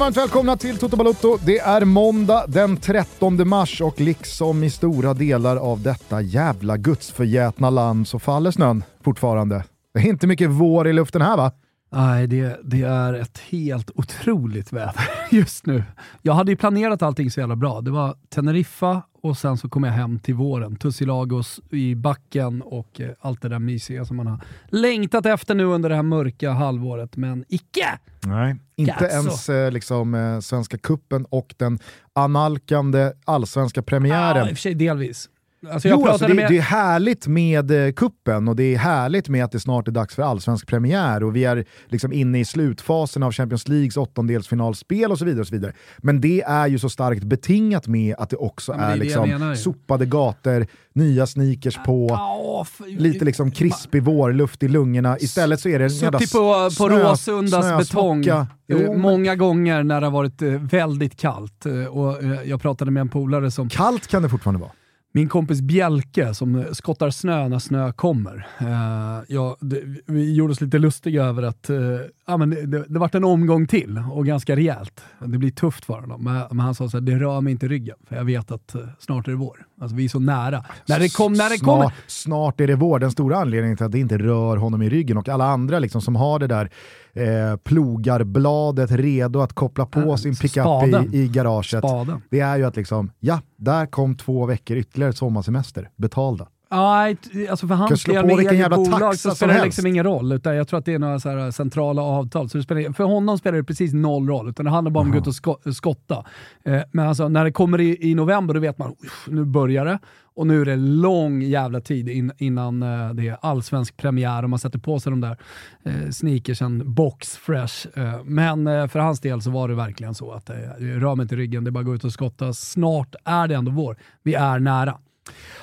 varmt välkomna till Toto Balotto. Det är måndag den 13 mars och liksom i stora delar av detta jävla gudsförgätna land så faller snön fortfarande. Det är inte mycket vår i luften här va? Nej, det, det är ett helt otroligt väder just nu. Jag hade ju planerat allting så jävla bra. Det var Teneriffa och sen så kom jag hem till våren. Tussilagos i backen och eh, allt det där mysiga som man har längtat efter nu under det här mörka halvåret. Men icke! Nej, inte Cazzo. ens eh, liksom, eh, Svenska kuppen och den analkande allsvenska premiären. Ja, i och för sig delvis. Alltså Jo, alltså det, med... det är härligt med eh, kuppen och det är härligt med att det snart är dags för allsvensk premiär och vi är liksom inne i slutfasen av Champions Leagues åttondelsfinalspel och så vidare. och så vidare. Men det är ju så starkt betingat med att det också men det är, är det jag liksom sopade gator, nya sneakers på, Ja, f- lite liksom krispig vårluft i lungorna. Istället så är det en jävla på, på Råsundas betong. Jo, eh, men många gånger när det har varit eh, väldigt kallt. Och jag pratade med en polare som Kallt kan det fortfarande vara. Min kompis Bjelke som skottar snö när snö kommer. Uh, ja, det, vi gjorde oss lite lustiga över att uh, ja, men det, det, det vart en omgång till och ganska rejält. Det blir tufft för honom. Men, men han sa så här, det rör mig inte i ryggen för jag vet att uh, snart är det vår. Alltså vi är så nära. När det, kom, när det kommer... Snart, snart är det vår. Den stora anledningen till att det inte rör honom i ryggen och alla andra liksom som har det där eh, plogarbladet redo att koppla på Ja, sin pickup spaden. i, i garaget. Spaden. Det är ju att liksom, ja, där kom två veckor ytterligare sommarsemester, betalda. Nej, alltså för hans del med eget bolag så spelar det liksom ingen roll. Utan jag tror att det är några så centrala avtal. Så spelar, för honom spelar det precis noll roll. Utan det handlar bara om att gå ut och sko- skotta. Eh, men alltså, när det kommer i, i november då vet man "Uff, nu börjar det. Och nu är det lång jävla tid in, innan eh, det är allsvensk premiär och man sätter på sig de där eh, sneakersen box fresh. Eh, men för hans del så var det verkligen så att eh, rör mig inte ryggen, det är bara att gå ut och skotta. Snart är det ändå vår. Vi är nära.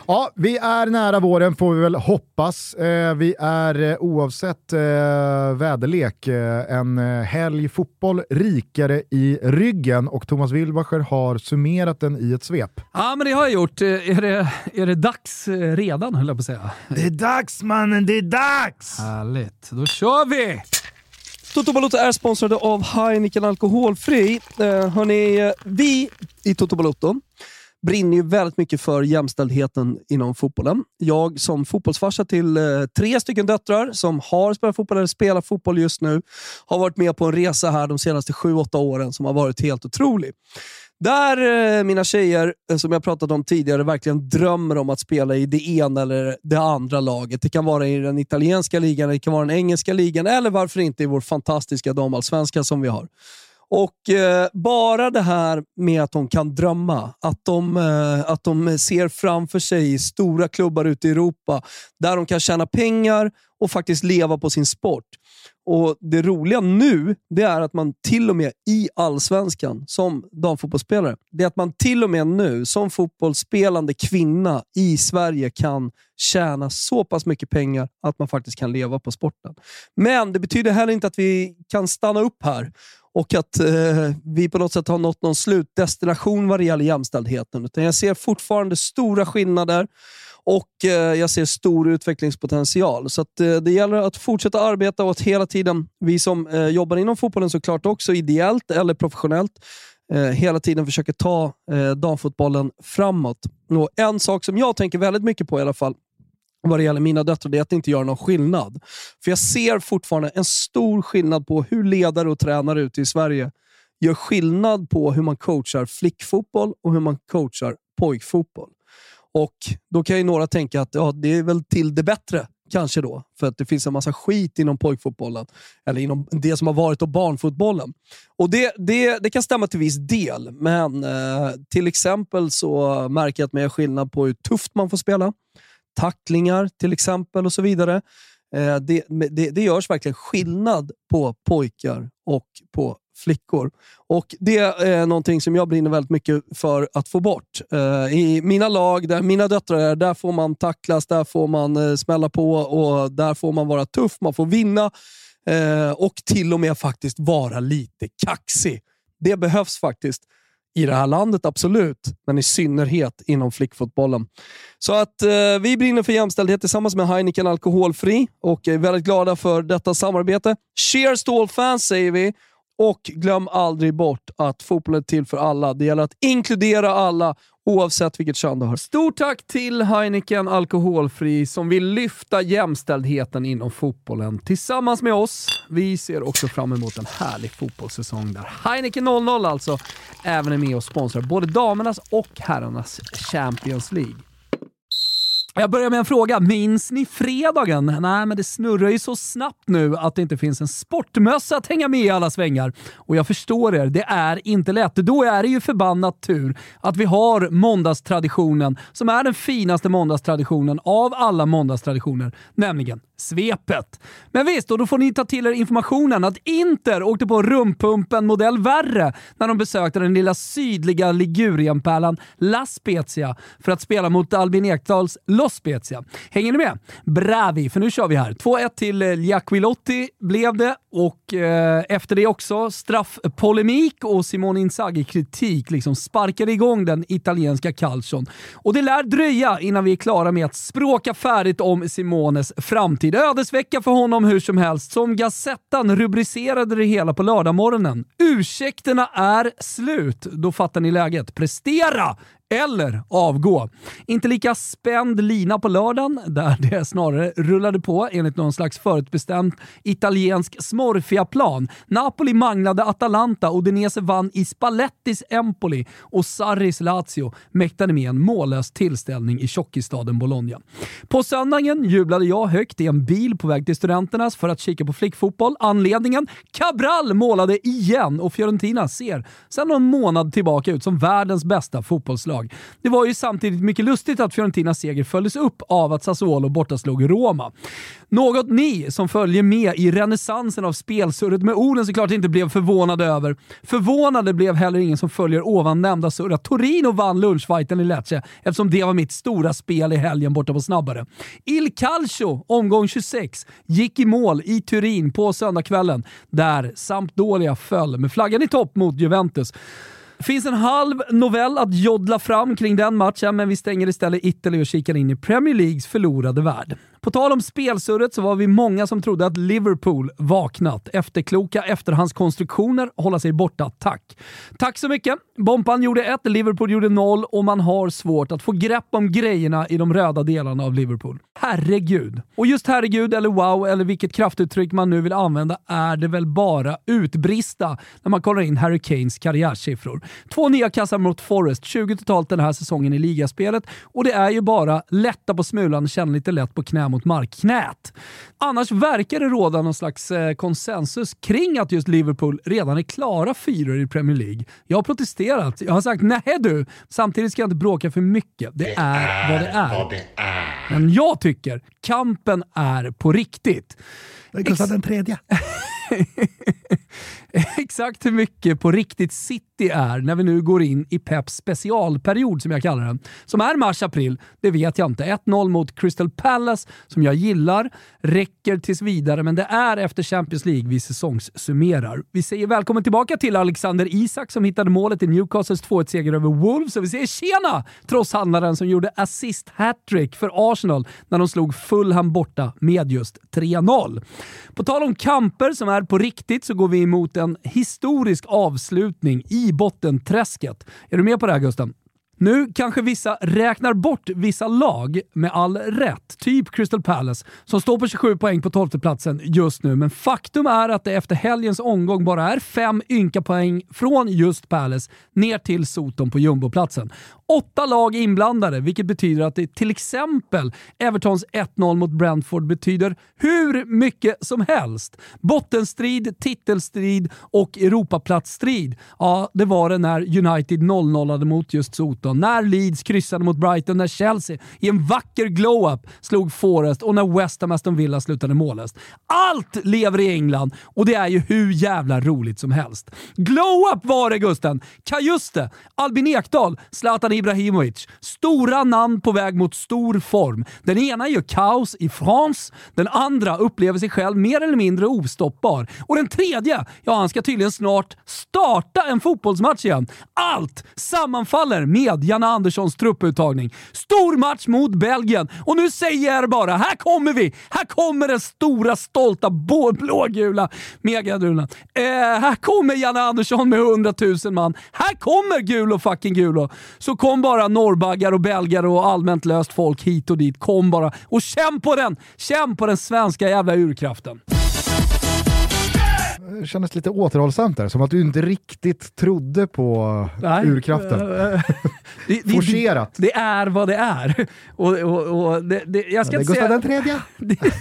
Ja, vi är nära våren får vi väl hoppas. Eh, vi är eh, oavsett eh, väderlek eh, en eh, helg fotboll rikare i ryggen och Thomas Wilbacher har summerat den i ett svep. Ja, men det har jag gjort. Är det, är det dags redan, höll jag på att säga? Det är dags mannen, det är dags! Härligt, då kör vi! Toto Balotto är sponsrade av Heineken Alkoholfri. Eh, hörni, vi i Toto Balotto brinner ju väldigt mycket för jämställdheten inom fotbollen. Jag som fotbollsfarsa till eh, tre stycken döttrar som har spelat fotboll eller spelar fotboll just nu har varit med på en resa här de senaste sju åtta åren som har varit helt otrolig. Där eh, mina tjejer, eh, som jag pratat om tidigare, verkligen drömmer om att spela i det ena eller det andra laget. Det kan vara i den italienska ligan, det kan vara den engelska ligan eller varför inte i vår fantastiska damallsvenska som vi har. Och eh, bara det här med att de kan drömma, att de, eh, att de ser framför sig stora klubbar ute i Europa där de kan tjäna pengar och faktiskt leva på sin sport. Och Det roliga nu det är att man till och med i allsvenskan som damfotbollsspelare, det är att man till och med nu som fotbollsspelande kvinna i Sverige kan tjäna så pass mycket pengar att man faktiskt kan leva på sporten. Men det betyder heller inte att vi kan stanna upp här och att eh, vi på något sätt har nått någon slutdestination vad det gäller jämställdheten. Utan jag ser fortfarande stora skillnader och eh, jag ser stor utvecklingspotential. Så att, eh, det gäller att fortsätta arbeta och att hela tiden, vi som eh, jobbar inom fotbollen såklart också, ideellt eller professionellt, eh, hela tiden försöker ta eh, damfotbollen framåt. Och en sak som jag tänker väldigt mycket på i alla fall, vad det gäller mina döttrar, det är att inte göra någon skillnad. För jag ser fortfarande en stor skillnad på hur ledare och tränare ute i Sverige gör skillnad på hur man coachar flickfotboll och hur man coachar pojkfotboll. Och Då kan ju några tänka att ja, det är väl till det bättre, kanske då. För att det finns en massa skit inom pojkfotbollen, eller inom det som har varit och barnfotbollen. Och det, det, det kan stämma till viss del, men eh, till exempel så märker jag att man gör skillnad på hur tufft man får spela, tacklingar till exempel och så vidare. Eh, det, det, det görs verkligen skillnad på pojkar och på flickor. Och Det är någonting som jag brinner väldigt mycket för att få bort. Eh, I mina lag, där mina döttrar är, där får man tacklas, där får man eh, smälla på och där får man vara tuff, man får vinna och till och med faktiskt vara lite kaxig. Det behövs faktiskt i det här landet, absolut, men i synnerhet inom flickfotbollen. Så att eh, vi brinner för jämställdhet tillsammans med Heineken Alkoholfri och är väldigt glada för detta samarbete. Cheers to all fans säger vi och glöm aldrig bort att fotbollen är till för alla. Det gäller att inkludera alla oavsett vilket kön du har. Stort tack till Heineken Alkoholfri som vill lyfta jämställdheten inom fotbollen tillsammans med oss. Vi ser också fram emot en härlig fotbollssäsong där Heineken 00 alltså även är med och sponsrar både damernas och herrarnas Champions League. Jag börjar med en fråga. Minns ni fredagen? Nej, men det snurrar ju så snabbt nu att det inte finns en sportmössa att hänga med i alla svängar. Och jag förstår er, det är inte lätt. Då är det ju förbannat tur att vi har måndagstraditionen, som är den finaste måndagstraditionen av alla måndagstraditioner, nämligen svepet. Men visst, och då får ni ta till er informationen att Inter åkte på rumpumpen modell värre när de besökte den lilla sydliga Ligurienpärlan La Spezia för att spela mot Albin Ekdals Los Spezia. Hänger ni med? Bravi, för nu kör vi här. 2-1 till eh, Giaquilotti blev det och eh, efter det också straffpolemik och Simone Inzaghi-kritik liksom sparkade igång den italienska calcion. Och det lär dröja innan vi är klara med att språka färdigt om Simones framtid. Ödesvecka för honom hur som helst. Som Gazettan rubricerade det hela på lördagmorgonen. Ursäkterna är slut. Då fattar ni läget. Prestera eller avgå. Inte lika spänd lina på lördagen, där det snarare rullade på enligt någon slags förutbestämd italiensk smorfiaplan. Napoli manglade Atalanta, och Udinese vann i Spallettis Empoli och Sarris Lazio mäktade med en mållös tillställning i tjockisstaden Bologna. På söndagen jublade jag högt i en bil på väg till Studenternas för att kika på flickfotboll. Anledningen? Cabral målade igen och Fiorentina ser sedan någon månad tillbaka ut som världens bästa fotbollslag lag. Det var ju samtidigt mycket lustigt att Fiorentinas seger följdes upp av att Sassuolo bortaslog Roma. Något ni som följer med i renässansen av spelsurret med orden såklart inte blev förvånade över. Förvånade blev heller ingen som följer ovan nämnda surr att Torino vann lunchfighten i Lecce eftersom det var mitt stora spel i helgen borta på snabbare. Il Calcio, omgång 26, gick i mål i Turin på söndagskvällen där Sampdoria föll med flaggan i topp mot Juventus. Det finns en halv novell att joddla fram kring den matchen, men vi stänger istället Italy och kikar in i Premier Leagues förlorade värld. På tal om spelsurret så var vi många som trodde att Liverpool vaknat. Efterkloka efterhandskonstruktioner hålla sig borta, tack. Tack så mycket! Bompan gjorde ett, Liverpool gjorde noll och man har svårt att få grepp om grejerna i de röda delarna av Liverpool. Herregud! Och just herregud, eller wow, eller vilket kraftuttryck man nu vill använda, är det väl bara utbrista när man kollar in Harry Kanes karriärsiffror. Två nya kassar mot Forest, 20 totalt den här säsongen i ligaspelet och det är ju bara lätta på smulan, känna lite lätt på knä mot markknät. Annars verkar det råda någon slags eh, konsensus kring att just Liverpool redan är klara fyror i Premier League. Jag har protesterat. Jag har sagt nej du. Samtidigt ska jag inte bråka för mycket. Det, det är, vad det är. vad det är. Men jag tycker kampen är på riktigt. Gustav den tredje. Exakt hur mycket på riktigt City är när vi nu går in i Peps specialperiod, som jag kallar den, som är mars-april, det vet jag inte. 1-0 mot Crystal Palace, som jag gillar, räcker tills vidare, men det är efter Champions League vi säsongssummerar. Vi säger välkommen tillbaka till Alexander Isak som hittade målet i Newcastles 2-1-seger över Wolves och vi säger tjena trosshandlaren som gjorde assist hattrick för Arsenal när de slog Fulham borta med just 3-0. På tal om kamper som är på riktigt så går vi emot en en historisk avslutning i bottenträsket. Är du med på det här Gusten? Nu kanske vissa räknar bort vissa lag med all rätt, typ Crystal Palace, som står på 27 poäng på 12 platsen just nu. Men faktum är att det efter helgens omgång bara är fem ynka poäng från just Palace ner till Soton på jumboplatsen. Åtta lag inblandade, vilket betyder att det till exempel Evertons 1-0 mot Brentford betyder hur mycket som helst. Bottenstrid, titelstrid och Europaplatsstrid. Ja, det var det när United 0-0 mot just Soton, när Leeds kryssade mot Brighton, när Chelsea i en vacker glow-up slog Forest och när West Ham Aston Villa slutade mållöst. Allt lever i England och det är ju hur jävla roligt som helst. Glow-up var det Gusten! Kajuste, Albin Ekdal, Zlatan Ibrahimovic. Stora namn på väg mot stor form. Den ena gör kaos i France, den andra upplever sig själv mer eller mindre ostoppbar. Och den tredje, ja han ska tydligen snart starta en fotbollsmatch igen. Allt sammanfaller med Janne Anderssons trupputtagning. Stor match mot Belgien och nu säger jag bara, här kommer vi! Här kommer den stora stolta blågula megadrulan. Eh, här kommer Janne Andersson med 100 000 man. Här kommer Gulo fucking Gulo. Så kom bara norrbaggar och belgare och allmänt löst folk hit och dit. Kom bara och känn på den! Känn på den svenska jävla urkraften det kändes lite återhållsamt där, som att du inte riktigt trodde på Nej. urkraften. det, Forcerat. Det, det, är vad det är. Och, och, och det, det, jag ska ja, inte Gustav den tredje.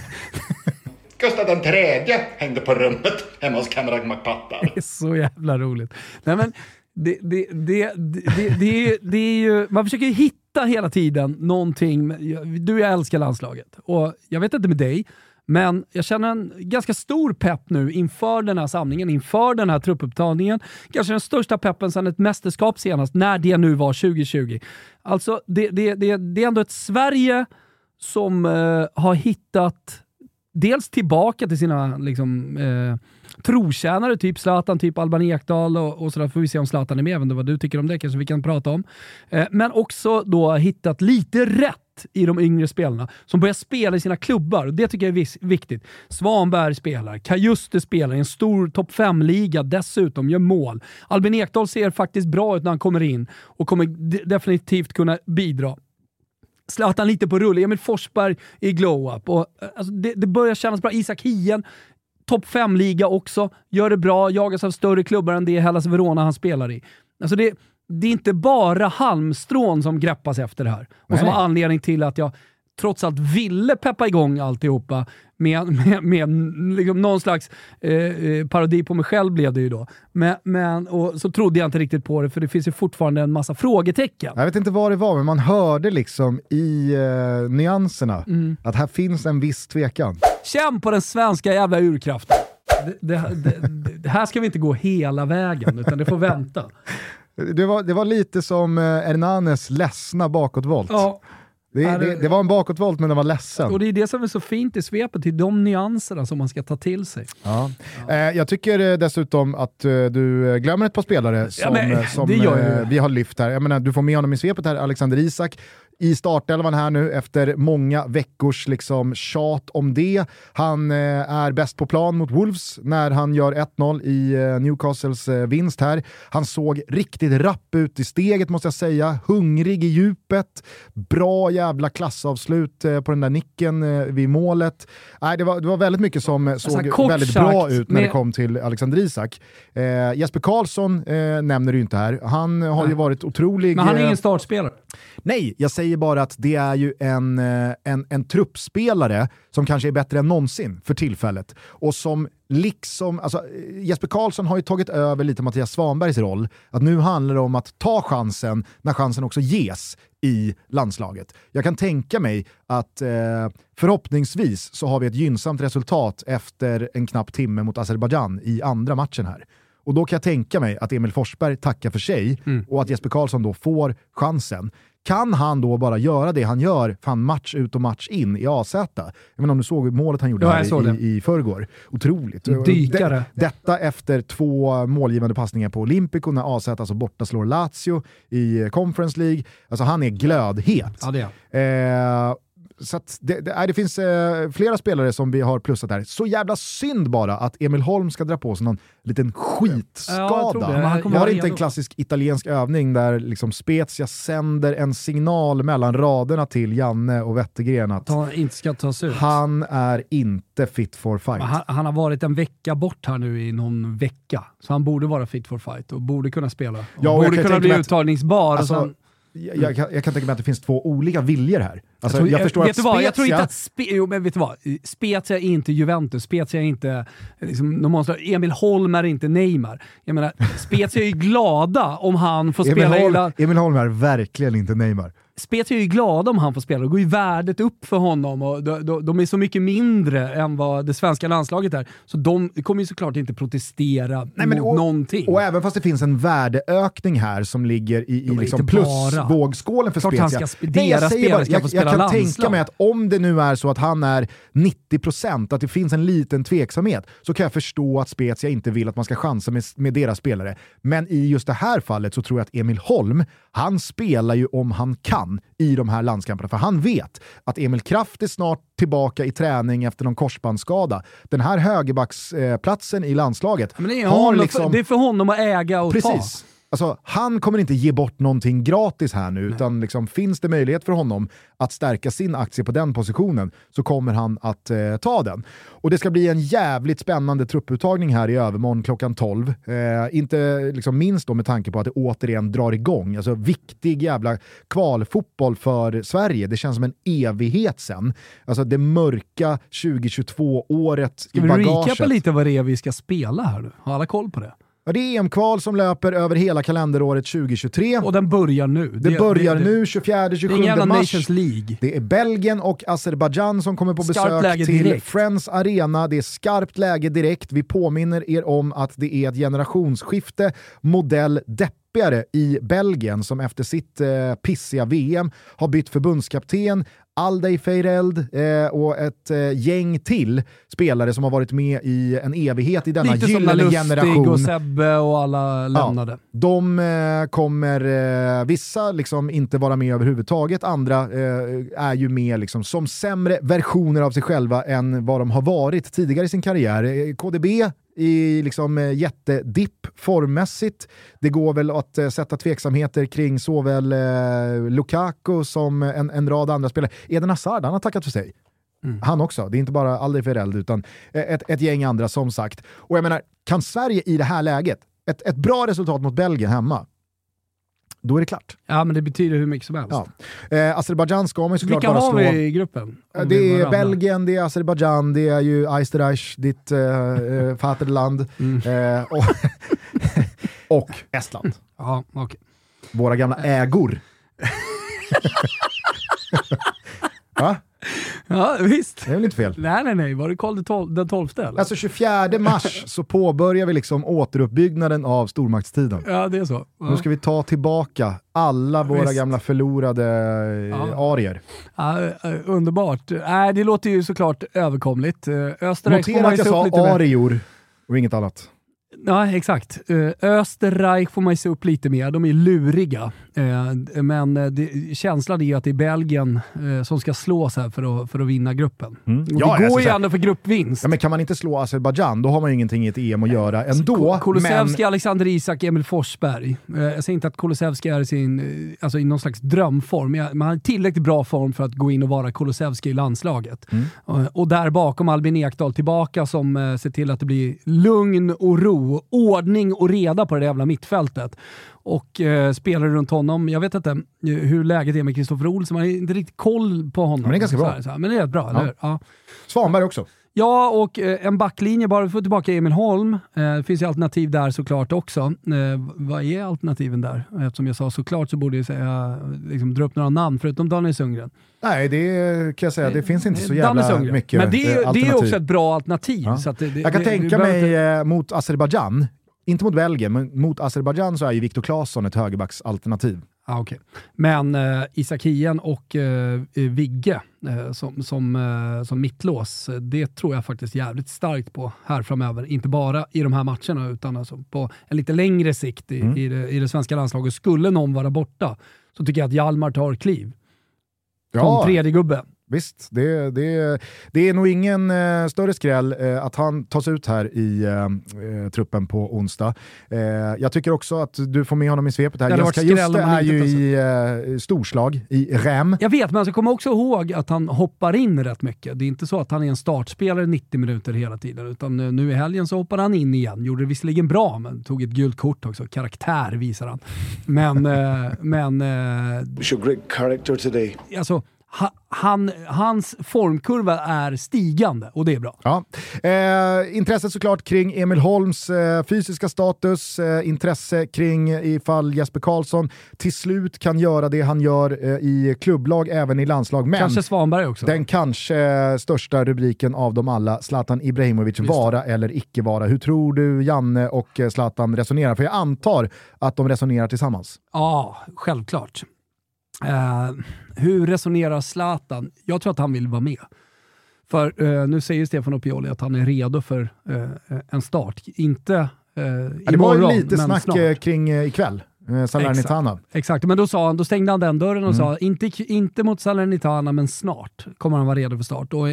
Gustav den tredje hängde på rummet hemma hos Kamrag Makpattar. Det är så jävla roligt. Nej, men det, det, det, det, det, är, ju, man försöker hitta hela tiden någonting. Du och jag älskar landslaget och jag vet inte med dig, men jag känner en ganska stor pepp nu inför den här samlingen, inför den här truppupptagningen. Kanske den största peppen sedan ett mästerskap senast, när det nu var 2020. Alltså, det, det, det, det är ändå ett Sverige som eh, har hittat dels tillbaka till sina liksom, eh, trotjänare, typ Zlatan, typ Alban Ekdal och, och sådär. Får vi se om Zlatan är med, även vad du tycker om det kanske vi kan prata om. Eh, men också då hittat lite rätt i de yngre spelarna som börjar spela i sina klubbar. Det tycker jag är viktigt. Svanberg spelar, Kajuste spelar i en stor topp 5-liga dessutom, gör mål. Albin Ekdal ser faktiskt bra ut när han kommer in och kommer definitivt kunna bidra. Zlatan lite på rulle, Emil Forsberg i glow-up. Och, eh, alltså, det, det, börjar kännas bra. Isak Hien, topp 5-liga också, gör det bra, jagas av större klubbar än det Hellas Verona han spelar i. Alltså det, det är inte bara halmstrån som greppas efter det här. Och som var anledning till att jag trots allt ville peppa igång alltihopa med, med, med liksom någon slags eh, eh, parodi på mig själv blev det ju då. Men, men, och så trodde jag inte riktigt på det för det finns ju fortfarande en massa frågetecken. Jag vet inte vad det var, men man hörde liksom i eh, nyanserna mm. att här finns en viss tvekan. Känn på den svenska jävla urkraften. Det, det, det, det här ska vi inte gå hela vägen, utan det får vänta. Det var, det var lite som eh, Hernanes ledsna bakåtvolt. Ja. Det, det, det, var en bakåtvolt men den var ledsen. Och det är det som är så fint i svepet, det är de nyanserna som man ska ta till sig. Ja. ja. Eh, jag tycker eh, dessutom att eh, du glömmer ett par spelare som, ja, men, som vi har lyft här. Jag menar, du får med honom i svepet här, Alexander Isak i startelvan här nu efter många veckors liksom tjat om det. Han eh, är bäst på plan mot Wolves när han gör 1-0 i eh, Newcastles eh, vinst här. Han såg riktigt rapp ut i steget måste jag säga, hungrig i djupet, bra jävla klassavslut på den där nicken eh, vid målet. Nej, det, var, det var väldigt mycket som alltså, såg väldigt bra ut när med... det kom till Alexander Isak. Jesper Karlsson nämner du inte här. Han har Nej. ju varit otrolig. Men han är ingen startspelare. Nej, jag säger säger bara att det är ju en, eh, en, en truppspelare som kanske är bättre än någonsin för tillfället. Och som liksom, alltså, Jesper Karlsson har ju tagit över lite Mattias Svanbergs roll. Att nu handlar det om att ta chansen när chansen också ges i landslaget. Jag kan tänka mig att eh, förhoppningsvis så har vi ett gynnsamt resultat efter en knapp timme mot Azerbajdzjan i andra matchen här. Och då kan jag tänka mig att Emil Forsberg tackar för sig mm. och att Jesper Karlsson då får chansen. Kan han då bara göra det han gör fan match ut och match in i AZ? Jag inte om du såg målet han gjorde ja, här i, i, i förrgår. Otroligt. Dykare. Det, detta efter två målgivande passningar på Olympico när AZ alltså borta slår Lazio i Conference League. Alltså han är glödhet. Ja, det är. Eh, så det, det, det, finns eh, flera spelare som vi har plussat där. Så jävla synd bara att Emil Holm ska dra på sig någon liten skitskada. Ja, jag har inte en klassisk italiensk övning där liksom Spezia sänder en signal mellan raderna till Janne och Wettergren att Ta, inte ska tas ut. han är inte fit for fight. Han, han, har varit en vecka bort här nu i någon vecka, så han borde vara fit for fight och borde kunna spela. Ja, och borde kunna bli uttagningsbar. Alltså, jag, jag, jag, kan tänka mig att det finns två olika viljor här. Alltså, jag, jag, förstår vet att Spezia... Jag tror inte att Spe, jo, men vet du vad? Spezia är inte Juventus, Spezia är inte liksom, Emil Holm är inte Neymar. Jag menar, Spezia är ju glada om han får Emil spela Holm, Emil Holm är verkligen inte Neymar. Spezia är ju glada om han får spela. Då går ju värdet upp för honom och de, de, de är så mycket mindre än vad det svenska landslaget är. Så de kommer ju såklart inte protestera Nej, mot och, någonting. Och även fast det finns en värdeökning här som ligger i, i liksom plusvågskålen för Klart han Spezia. ska sp- Nej, jag säger spelare bara, jag, jag kan landslag. tänka mig att om det nu är så att han är 90%, att det finns en liten tveksamhet, så kan jag förstå att Spezia inte vill att man ska chansa med, med deras spelare. Men i just det här fallet så tror jag att Emil Holm, han spelar ju om han kan i de här landskamperna. För han vet att Emil Kraft är snart tillbaka i träning efter någon korsbandsskada. Den här högerbacksplatsen i landslaget Men det, har honom, liksom... det är för honom att äga och ta. Alltså, han kommer inte ge bort någonting gratis här nu, utan liksom, finns det möjlighet för honom att stärka sin aktie på den positionen så kommer han att eh, ta den. Och det ska bli en jävligt spännande trupputtagning här i övermorgon klockan 12. Eh, inte liksom, minst då med tanke på att det återigen drar igång. Alltså viktig jävla kvalfotboll för Sverige. Det känns som en evighet sen. Alltså det mörka 2022-året Ska i vi bagaget. recapa lite vad det är vi ska spela här nu? Har alla koll på det? Ja, det är EM-kval som löper över hela kalenderåret 2023. Och den börjar nu. Det, börjar nu 24-27 Det är ingen jävla mars. Nations League. Det är Belgien och Azerbajdzjan som kommer på Skarpt besök till direkt. Friends Arena. Det är skarpt läge direkt. Vi påminner er om att det är ett generationsskifte modell deppigare i Belgien som efter sitt eh, pissiga VM har bytt förbundskapten, Aldey Feireld eh, och ett eh, gäng till spelare som har varit med i en evighet i denna Lite som gyllene generation. och Sebbe och alla lämnade. De eh, kommer, eh, vissa liksom inte vara med överhuvudtaget, andra eh, är ju med liksom som sämre versioner av sig själva än vad de har varit tidigare i sin karriär. Eh, KDB i liksom eh, jättedipp formmässigt. Det går väl att eh, sätta tveksamheter kring såväl eh, Lukaku som en, en rad andra spelare. Eden Hazard, han har tackat för sig. Han också. Det är inte bara Alder Fereld utan ett, ett gäng andra som sagt. Och jag menar, kan Sverige i det här läget, ett, ett bra resultat mot Belgien hemma, då är det klart. Ja, men det betyder hur mycket som helst. Ja. Eh, Azerbajdzjan ska man ju såklart Vilka bara har slå. vi i gruppen? Vi Det är. Belgien, det är Azerbajdzjan, det är ju Eisterreich, ditt äh, äh, Vaterland Mm. eh, och, och Estland. Ja, okej. Våra gamla ägor. Va? Ja, visst. Det är väl inte fel? Nej, nej, nej. Var det Karl den tolfte eller? Alltså 24 mars så påbörjar vi liksom återuppbyggnaden av stormaktstiden. ja, det är så. Ja. Nu ska vi ta tillbaka alla våra Visst. gamla förlorade eh, Ja. arier. Ja, eh, underbart. Nej, det låter ju såklart överkomligt. Eh, Österreich Notera att jag sa arior och inget annat. Ja, exakt. Österreich får man ju se upp lite med. De är luriga. Eh, Men eh, det, känslan är ju att det är Belgien eh, som ska slås här för att, för att vinna gruppen. Och Ja, det alltså går så ju ändå för gruppvinst. Ja, men kan man inte slå Azerbajdzjan, då har man ju ingenting i ett EM att göra ändå. Kulusevski, men Alexander Isak, Emil Forsberg. Jag säger inte att Kulusevski är sin, alltså i någon slags drömform, men han är tillräckligt bra form för att gå in och vara Kulusevski i landslaget. Mm. Och där bakom Albin Ekdal tillbaka som ser till att det blir lugn och ro, ordning och reda på det jävla mittfältet. Och eh, spelare runt honom, jag vet inte eh, hur läget är med Kristoffer Olsson, man har inte riktigt koll på honom. Men det är ganska Så bra. här, så här. Men det är rätt bra, eller hur? Ja. Svanberg också. Ja, och eh, en backlinje, bara för att få tillbaka Emil Holm. Eh, det finns ju alternativ där såklart också. Vad är alternativen där? Eftersom jag sa såklart så borde jag säga, liksom, dra upp några namn förutom Daniel Sundgren. Nej, det kan jag säga, det finns inte så jävla mycket Men det är, eh, det är alternativ. också ett bra alternativ. Ja. Så det, det, Jag kan tänka mig mot Azerbajdzjan, inte mot Belgien, men mot Azerbajdzjan så är ju Viktor Claesson ett högerbacksalternativ. Ah, okay. Men eh, Isak Hien och eh, Vigge eh, som, som, eh, som mittlås, eh, det tror jag faktiskt jävligt starkt på här framöver. Inte bara i de här matcherna utan alltså på en lite längre sikt i, Mm. i, det, i det svenska landslaget. Skulle någon vara borta så tycker jag att Hjalmar tar kliv som tredje gubbe. Visst, det, det, det är nog ingen eh, större skräll eh, att han tas ut här i eh, eh, truppen på onsdag. Eh, jag tycker också att du får med honom i svepet här. Jessica Juste är ju i eh, storslag, i rem. Jag vet, men alltså, kom också ihåg att han hoppar in rätt mycket. Det är inte så att han är en startspelare 90 minuter hela tiden, utan nu i helgen så hoppade han in igen. Gjorde det visserligen bra, men tog ett gult kort också. Karaktär visar han. Men, eh, men eh, show great character today. alltså, ha, han, hans formkurva är stigande och det är bra. Ja. Eh, intresset såklart kring Emil Holms eh, fysiska status, eh, intresse kring ifall Jesper Karlsson till slut kan göra det han gör eh, i klubblag, även i landslag. Men kanske Svanberg också. Den kanske största rubriken av dem alla, Zlatan Ibrahimovic, vara eller icke vara. Hur tror du Janne och eh, Zlatan resonerar? För jag antar att de resonerar tillsammans. Ja, självklart. Uh, hur resonerar Zlatan? Jag tror att han vill vara med. För uh, nu säger Stefano Pioli att han är redo för uh, en start. Inte uh, ja, Det var ju lite snack snart. kring ikväll. Salernitana. Exakt. Exakt, men då, sa han, då stängde han den dörren och mm. sa inte, inte mot Salernitana, men snart kommer han vara redo för start. Och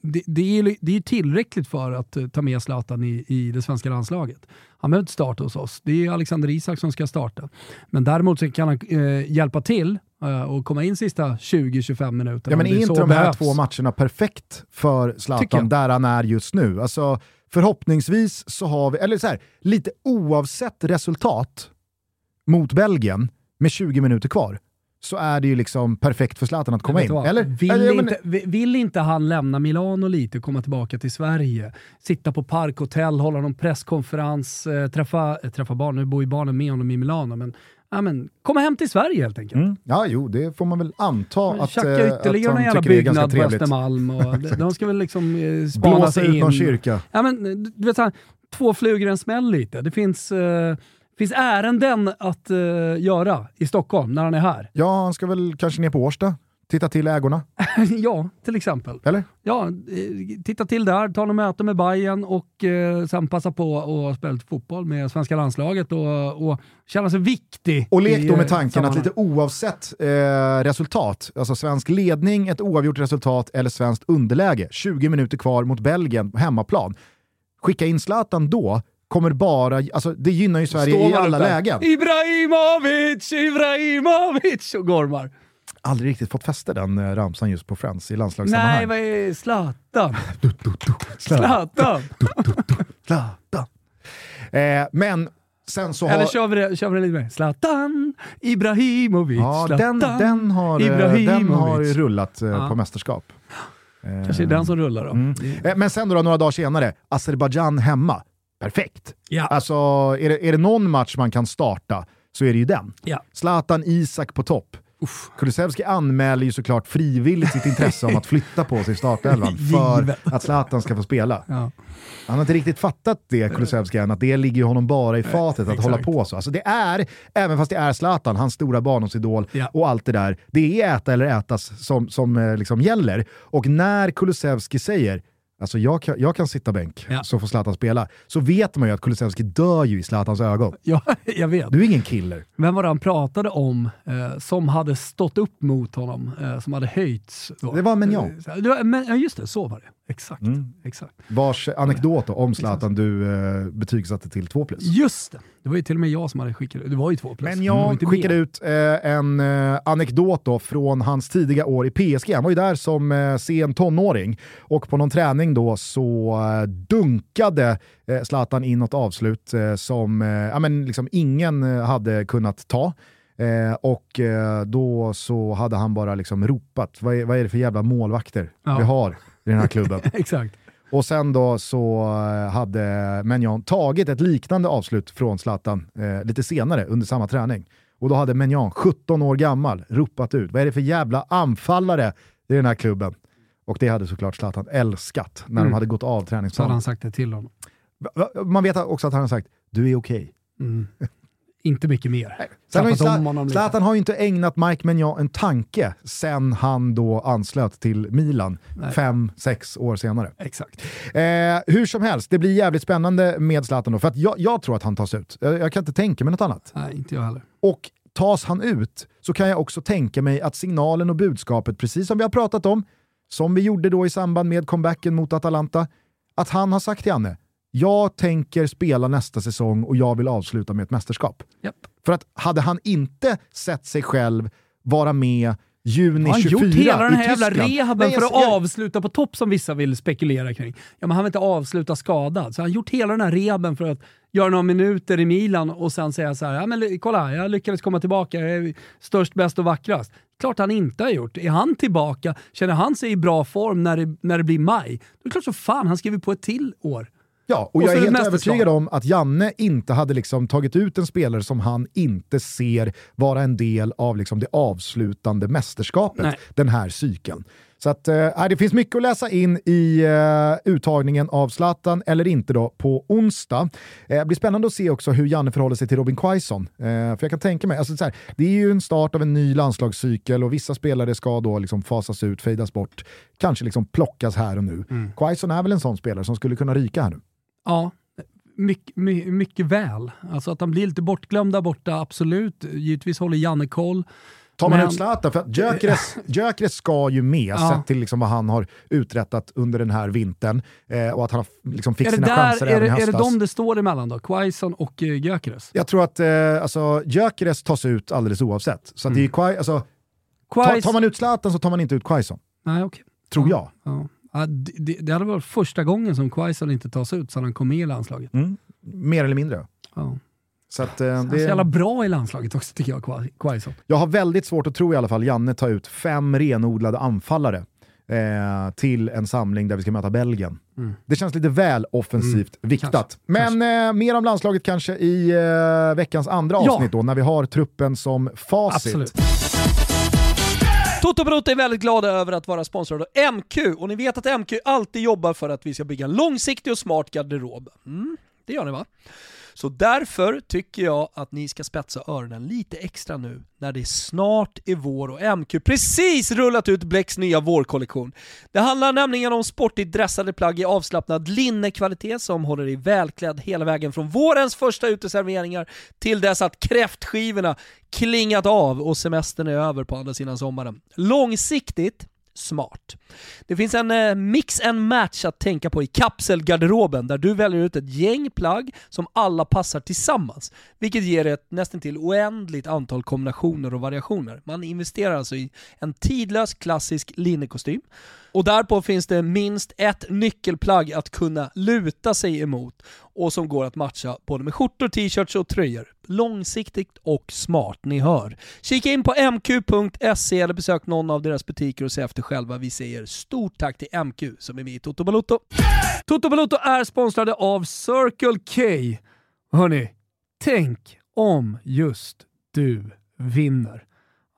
det, det, är, det är tillräckligt för att ta med Zlatan i, i det svenska landslaget. Han behöver inte starta hos oss. Det är Alexander Isak som ska starta. Men däremot så kan han eh, hjälpa till uh, och komma in sista 20-25 minuterna. Ja, men är inte de här behövs. två matcherna perfekt för Zlatan där han är just nu? Alltså, förhoppningsvis så har vi, eller så här, lite oavsett resultat mot Belgien med 20 minuter kvar, så är det ju liksom perfekt för Zlatan att komma in. Eller? Vill, Eller, inte, vill inte han lämna Milano lite och komma tillbaka till Sverige? Sitta på parkhotell, hålla någon presskonferens, äh, träffa, äh, träffa barn, nu bor ju barnen med honom i Milano, men ja, men, komma hem till Sverige helt enkelt. Mm. Ja, jo, det får man väl anta men, att, eh, ytterligare någon jävla byggnad på Östermalm. Och de, de ska väl liksom eh, spana sig in. ut någon kyrka. Ja, men, du vet, så här, två flugor en smäll lite. Det finns... Eh, finns ärenden att uh, göra i Stockholm när han är här. Ja, han ska väl kanske ner på Årsta. Titta till ägorna. ja, till exempel. Eller? Ja, eh, titta till där, ta något möte med Bayern och eh, sen passa på att spela lite fotboll med svenska landslaget och, och känna sig viktig. Och lek då med tanken att lite oavsett eh, resultat, alltså svensk ledning, ett oavgjort resultat eller svenskt underläge, 20 minuter kvar mot Belgien på hemmaplan. Skicka in Zlatan då kommer bara, alltså det gynnar ju Sverige i alla lägen. Ibrahimovic, Ibrahimovic och gormar. Aldrig riktigt fått fäste den eh, ramsan just på Friends i landslagssammanhang. Nej, vad är Zlatan? Zlatan! Zlatan! Eh, men sen så har... Eller kör vi det, kör vi det lite mer? Zlatan Ibrahimovic. Ja, Zlatan, den, den, har, Ibrahimovic. den har rullat eh, ja. på mästerskap. Kanske är den som rullar då. Mm. Eh, men sen då, några dagar senare, Azerbajdzjan hemma perfekt. Ja. Alltså, är det, är det någon match man kan starta så är det ju den. Ja. Zlatan Isak på topp. Kulusevski anmäler ju såklart frivilligt sitt intresse om att flytta på sig i startelvan för att Zlatan ska få spela. Ja. Han har inte riktigt fattat det, Kulusevski, än, att det ligger honom bara i fatet att hålla på så. Alltså det är, även fast det är Zlatan, hans stora barndomsidol ja. och allt det där, det är äta eller ätas som, som eh, liksom gäller. Och när Kulusevski säger Alltså jag kan, jag kan sitta bänk, ja. så får Zlatan spela. Så vet man ju att Kulusevski dör ju i Zlatans ögon. Ja, jag vet. Du är ingen killer. Vem var det han pratade om eh, som hade stått upp mot honom, eh, som hade höjts? Då? Det var Menjan. Eh, men, ja, just det, så var det. Exakt. Mm. exakt. Vars anekdot då, om Zlatan du eh, betygsatte till 2 plus. Just det! Det var ju till och med jag som hade skickat ut, det var ju 2 plus. Men jag skickade ut eh, en eh, anekdot då från hans tidiga år i PSG. Han var ju där som eh, sen tonåring och på någon träning då så eh, dunkade eh, Zlatan in något avslut eh, som ja, men liksom ingen hade kunnat ta. Eh, och eh, då så hade han bara liksom ropat, vad är, vad är det för jävla målvakter ja. vi har i den här klubben? Exakt. Och sen då så eh, hade Menjan tagit ett liknande avslut från Zlatan eh, lite senare under samma träning. Och då hade Menjan, 17 år gammal, ropat ut, vad är det för jävla anfallare i den här klubben? Och det hade såklart Zlatan älskat när mm. de hade gått av träningsplanen. Så hade han sagt det till honom. Man vet också att han har sagt, du är okej. Okay. Mm. Inte mycket mer. Sen har Zlatan, Zlatan har ju inte ägnat Mike Maignan en tanke sen han då anslöt till Milan Nej. fem, sex år senare. Exakt. Eh, hur som helst, det blir jävligt spännande med Zlatan då, för att jag, jag tror att han tas ut. Jag, jag, kan inte tänka mig något annat. Nej, inte jag heller. Och tas han ut så kan jag också tänka mig att signalen och budskapet, precis som vi har pratat om, som vi gjorde då i samband med comebacken mot Atalanta, att han har sagt till Anne, jag tänker spela nästa säsong och jag vill avsluta med ett mästerskap. Yep. För att hade han inte sett sig själv vara med juni Han har 24 gjort hela den här jävla rehaben Nej, för jag- att jag- avsluta på topp som vissa vill spekulera kring. Ja, men han vill inte avsluta skadad. Så han har gjort hela den här rehaben för att göra några minuter i Milan och sen säga så här, ja, men kolla, jag lyckades komma tillbaka, jag är störst, bäst och vackrast. Klart han inte har gjort. Är han tillbaka, känner han sig i bra form när det, när det blir maj, då är det klart så fan han skriver på ett till år. Ja, och, Och jag är helt övertygad om att Janne inte hade liksom tagit ut en spelare som han inte ser vara en del av liksom det avslutande mästerskapet Nej. den här cykeln. Så att, eh, det finns mycket att läsa in i eh, uttagningen av Zlatan, eller inte då, på onsdag. Eh, det blir spännande att se också hur Janne förhåller sig till Robin Quaison. Eh, för jag kan tänka mig, alltså, så här, det är ju en start av en ny landslagscykel och vissa spelare ska då liksom fasas ut, fejdas bort, kanske liksom plockas här och nu. Mm. Quaison är väl en sån spelare som skulle kunna ryka här nu. Ja, mycket, my, mycket väl. Alltså att han blir lite bortglömd där borta, absolut. Givetvis håller Janne koll. Tar man Men- ut Zlatan, för Gyökeres, Gyökeres ska ju med, Ja. sett till liksom vad han har uträttat under den här vintern eh, och att han liksom fick Är sina där, chanser är, även det, i är höstas. det de det står emellan då? Quaison och uh, Gyökeres? Jag tror att eh, alltså, Gyökeres tas ut alldeles oavsett. Så att det är Quai, alltså, tar, Quais... tar man ut Zlatan så tar man inte ut Quaison, Nej, okej. tror Ja. jag. Ja. Ja, det, det- det hade varit första gången som Quaison inte tas ut sedan han kom med i landslaget. Mm. Mer eller mindre. Ja. Så att, eh, Han är så jävla det, bra i landslaget också tycker jag, Qua- Quaison. jag har väldigt svårt att tro i alla fall Janne tar ut fem renodlade anfallare eh, till en samling där vi ska möta Belgien. Mm. Det känns lite väl offensivt viktat. Kanske, Men Eh, mer om landslaget kanske i eh, veckans andra Ja. avsnitt då, när vi har truppen som facit. Absolut. Toto Balotto är väldigt glada över att vara sponsrad av MQ och ni vet att MQ alltid jobbar för att vi ska bygga en långsiktig och smart garderob. Mm, det gör ni va? Så därför tycker jag att ni ska spetsa öronen lite extra nu när det snart är vår och MQ precis rullat ut Blecks nya vårkollektion. Det handlar nämligen om sportigt dressade plagg i avslappnad linnekvalitet som håller dig välklädd hela vägen från vårens första uteserveringar till dess att kräftskivorna klingat av och semestern är över på andra sidan sommaren. Långsiktigt smart. Det finns en eh, mix and match att tänka på i kapselgarderoben där du väljer ut ett gäng plagg som alla passar tillsammans, vilket ger ett nästan till oändligt antal kombinationer och variationer. Man investerar alltså i en tidlös klassisk linnekostym och därpå finns det minst ett nyckelplagg att kunna luta sig emot och som går att matcha både med skjortor, t-shirts och tröjor. Långsiktigt och smart, ni hör. Kika in på mq.se eller besök någon av deras butiker och se efter själva. Vi säger stort tack till MQ som är med i Toto Balotto. Toto Balotto är sponsrade av Circle K. Hörni, tänk om just du vinner.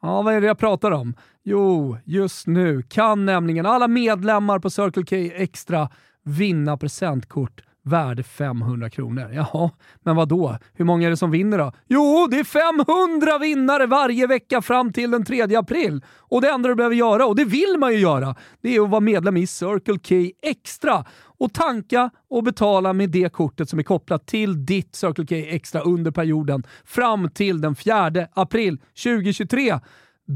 Ja, vad är det jag pratar om? Jo, just nu kan nämligen alla medlemmar på Circle K Extra vinna presentkort värde 500 kronor. Jaha, men vad då? Hur många är det som vinner då? Jo, det är 500 vinnare varje vecka fram till den 3 april. Och det enda du behöver göra, och det vill man ju göra, det är att vara medlem i Circle K Extra och tanka och betala med det kortet som är kopplat till ditt Circle K Extra under perioden fram till den 4 april 2023.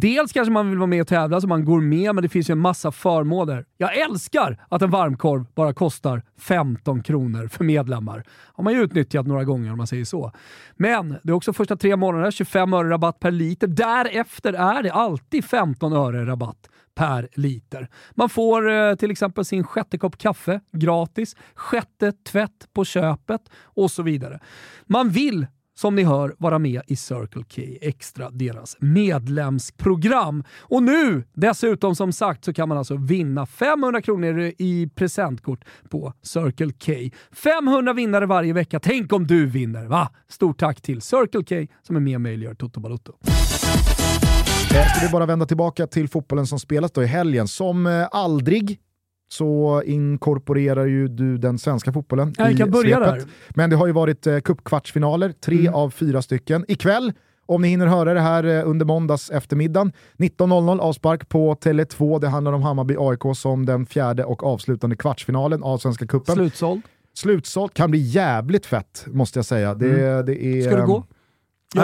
Dels kanske man vill vara med och tävla så man går med, men det finns ju en massa förmåner. Jag älskar att en varmkorv bara kostar 15 kronor för medlemmar. har man ju utnyttjat några gånger om man säger så. Men det är också första tre månaderna 25 öre rabatt per liter. Därefter är det alltid 15 öre rabatt per liter. Man får eh, till exempel sin sjätte kopp kaffe gratis, sjätte tvätt på köpet och så vidare. Man vill som ni hör vara med i Circle K Extra, deras medlemsprogram. Och nu dessutom som sagt så kan man alltså vinna 500 kronor i presentkort på Circle K. 500 vinnare varje vecka. Tänk om du vinner, va? Stort tack till Circle K som är med och möjliggör Toto Balotto. Eh, ska vi bara vända tillbaka till fotbollen som spelas då i helgen. Som eh, aldrig så inkorporerar ju du den svenska fotbollen Ja, vi i kan börja svepet. där. Men det har ju varit eh, cupkvartsfinaler, tre Mm. av fyra stycken. Ikväll, om ni hinner höra det här eh, under måndags eftermiddagen, 19.00 avspark på Tele2. Det handlar om Hammarby-AIK som den fjärde och avslutande kvartsfinalen av Svenska cupen. Slutsåld. Slutsålt kan bli jävligt fett, måste jag säga. Det, det är, Mm. Ska du gå?